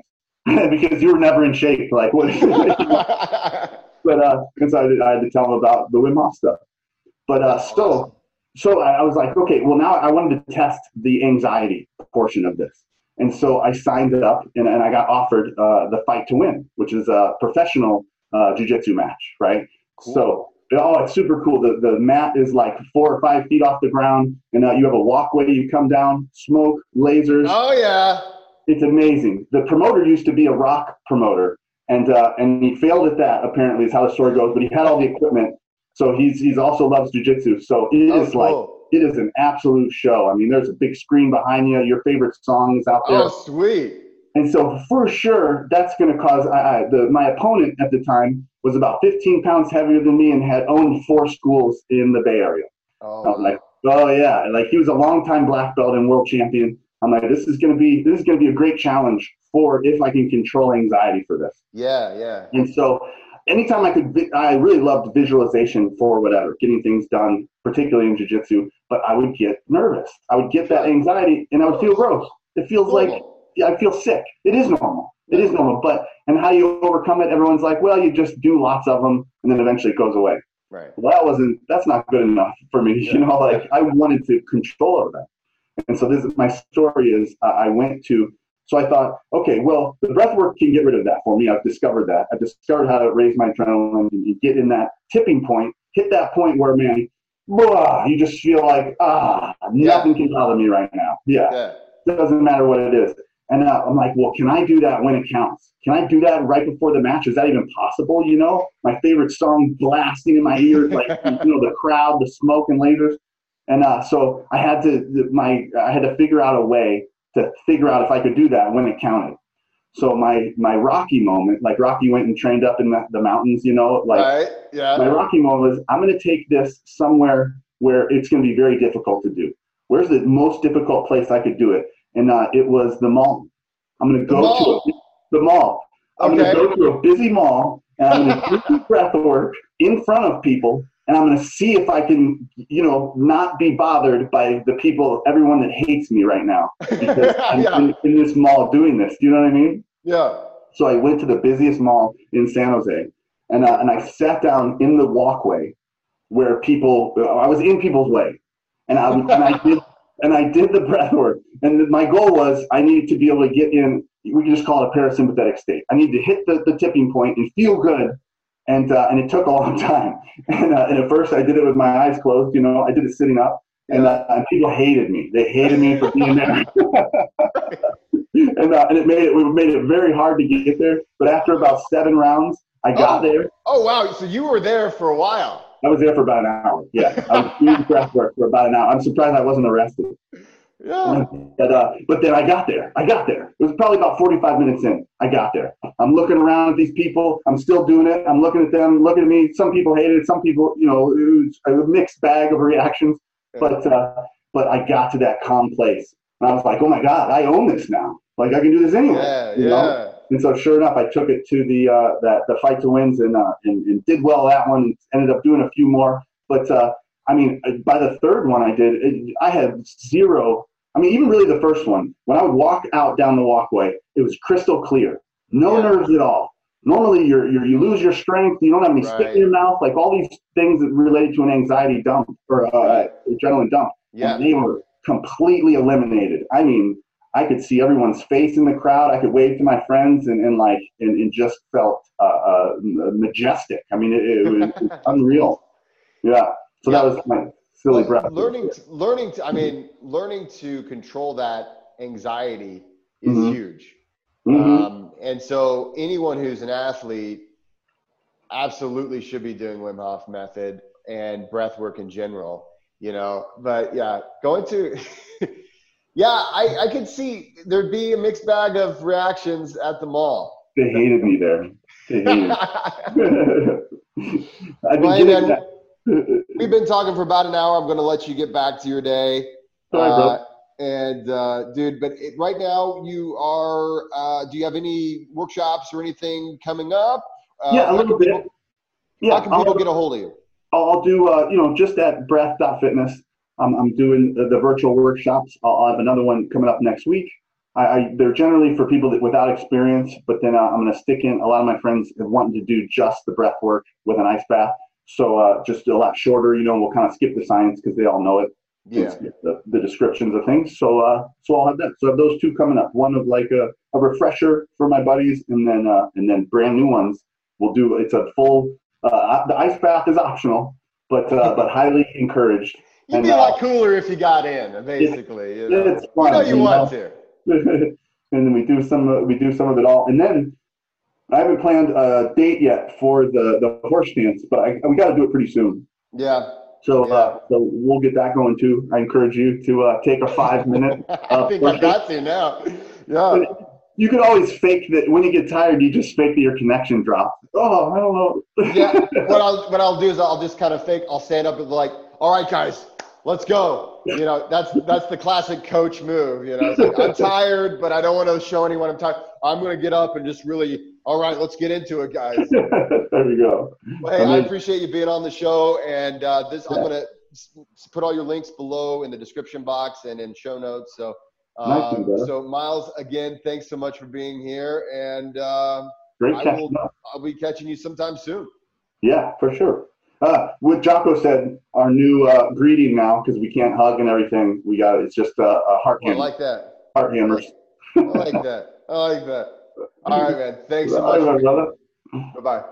this? because you were never in shape. Like, what? but, uh, and so I, did, I, had to tell him about the Wim Hof stuff. But, uh, still, so I, was like, okay, well, now I wanted to test the anxiety portion of this. And so I signed it up and, and I got offered uh, the fight to win, which is a professional uh, jiu-jitsu match, right? Cool. So oh, it's super cool. The, the mat is like four or five feet off the ground, and uh, you have a walkway you come down, smoke, lasers. Oh, yeah. It's amazing. The promoter used to be a rock promoter, and uh, and he failed at that, apparently, is how the story goes, but he had all the equipment. So he's he's also loves jujitsu. So it oh, is cool. like it is an absolute show. I mean, there's a big screen behind you. Your favorite song is out there. Oh, sweet. And so for sure, that's going to cause I, I, the, my opponent at the time was about 15 pounds heavier than me and had owned four schools in the Bay Area. Oh. I was like, oh yeah, like he was a longtime black belt and world champion. I'm like, this is going to be this is going to be a great challenge for if I can control anxiety for this. Yeah, yeah. And so anytime I could, I really loved visualization for whatever, getting things done, particularly in jujitsu. But I would get nervous. I would get that anxiety, and I would feel gross. It feels like yeah, I feel sick. It is normal. It is normal. But and how do you overcome it? Everyone's like, well, you just do lots of them, and then eventually it goes away. Right. Well, that wasn't. That's not good enough for me. Yeah. You know, like I wanted to control over that. And so this is my story. Is uh, I went to. So I thought, okay, well, the breath work can get rid of that for me. I've discovered that. I've discovered how to raise my adrenaline and get in that tipping point, hit that point where, man, blah, you just feel like, ah, nothing yeah. can bother me right now. Yeah. yeah. Doesn't matter what it is. And uh, I'm like, well, can I do that when it counts? Can I do that right before the match? Is that even possible? You know, my favorite song blasting in my ears, like you know, the crowd, the smoke and lasers. And uh, so I had to my I had to figure out a way to figure out if I could do that when it counted. So my my Rocky moment, like Rocky went and trained up in the, the mountains, you know, like right, yeah. my Rocky moment was I'm going to take this somewhere where it's going to be very difficult to do. Where's the most difficult place I could do it? And uh, it was the mall. I'm going to go to a, the mall. I'm okay. going to go to a busy mall, and I'm going to do breath work in front of people, and I'm going to see if I can, you know, not be bothered by the people, everyone that hates me right now, because I'm yeah. in, in this mall doing this. Do you know what I mean? Yeah. So I went to the busiest mall in San Jose, and uh, and I sat down in the walkway where people, I was in people's way, and I and I did and I did the breath work. And my goal was I needed to be able to get in, we can just call it a parasympathetic state. I needed to hit the, the tipping point and feel good. And, uh, and it took a long time. And, uh, and at first I did it with my eyes closed, you know, I did it sitting up. And, uh, and people hated me. They hated me for being there. and, uh, and it made it, it made it very hard to get there. But after about seven rounds, I got oh. there. Oh, wow. So you were there for a while. I was there for about an hour. Yeah, I was doing breath work for about an hour. I'm surprised I wasn't arrested. Yeah. But, uh, but then I got there. I got there. It was probably about 45 minutes in. I got there. I'm looking around at these people. I'm still doing it. I'm looking at them, looking at me. Some people hated it. Some people, you know, it was a mixed bag of reactions. But uh, but I got to that calm place, and I was like, oh my god, I own this now. Like I can do this anyway. Yeah, yeah. Know? And so, sure enough, I took it to the uh, that the fight to wins and, uh, and, and did well that one. Ended up doing a few more, but uh, I mean, by the third one I did, it, I had zero. I mean, even really the first one, when I would walk out down the walkway, it was crystal clear, no yeah. nerves at all. Normally, you're, you're, you lose your strength, you don't have any right. spit in your mouth, like all these things that related to an anxiety dump or uh, right. adrenaline dump. Yeah, they were completely eliminated. I mean, I could see everyone's face in the crowd. I could wave to my friends and, and like and, and just felt uh, uh, majestic. I mean, it, it, was, it, was, unreal. Yeah. So yeah. that was my silly breath. Learning, to, learning to, I mean, learning to control that anxiety is mm-hmm. huge. Mm-hmm. Um, and so anyone who's an athlete absolutely should be doing Wim Hof method and breath work in general, you know, but yeah, going to, Yeah, I, I could see there'd be a mixed bag of reactions at the mall. They hated me there. They hated Ryan, we've been talking for about an hour. I'm going to let you get back to your day. Sorry, uh, and uh, dude, but it, right now you are. Uh, do you have any workshops or anything coming up? Uh, yeah, a little bit. People, yeah, how can people I'll, get a hold of you? I'll do. Uh, you know, just at breath.fitness I'm, I'm doing the, the virtual workshops. I'll, I'll, have another one coming up next week. I, I, they're generally for people that without experience, but then uh, I'm going to stick in. A lot of my friends have wanted to do just the breath work with an ice bath, so uh, just a lot shorter. You know, we'll kind of skip the science because they all know it. Yeah. The, the, descriptions of things. So uh, so I'll have that. So I have those two coming up. One of like a, a refresher for my buddies, and then uh, and then brand new ones. We'll do. It's a full. Uh, the ice bath is optional, but uh, but highly encouraged. You'd be a lot cooler if you got in, basically. you know, it's fun, you, know you, you want know? to. and then we do some we do some of it all, and then I haven't planned a date yet for the the horse dance, but I, we got to do it pretty soon. Yeah. So, yeah. Uh, so we'll get that going too. I encourage you to uh, take a five minute. Uh, I think I got to now. Yeah. You could always fake that when you get tired, you just fake that your connection drops. Oh, I don't know. yeah. What I'll what I'll do is I'll just kind of fake. I'll stand up and be like, "All right, guys, let's go." You know, that's that's the classic coach move. You know, like, I'm tired, but I don't want to show anyone I'm tired. I'm going to get up and just really all right, let's get into it, guys. there we go. Well, hey, I, mean, I, appreciate you being on the show, and uh, this yeah. I'm gonna put all your links below in the description box and in show notes. So, um, nice so Miles, again, thanks so much for being here, and um, great I will, I'll be catching you sometime soon. Yeah, for sure. Uh, what Jocko said, our new uh, greeting now, because we can't hug and everything, we got it's just a, a heart. I like that. Heart hammers. I like that. I like that. All right, man. Thanks so much. Right, brother. Bye bye.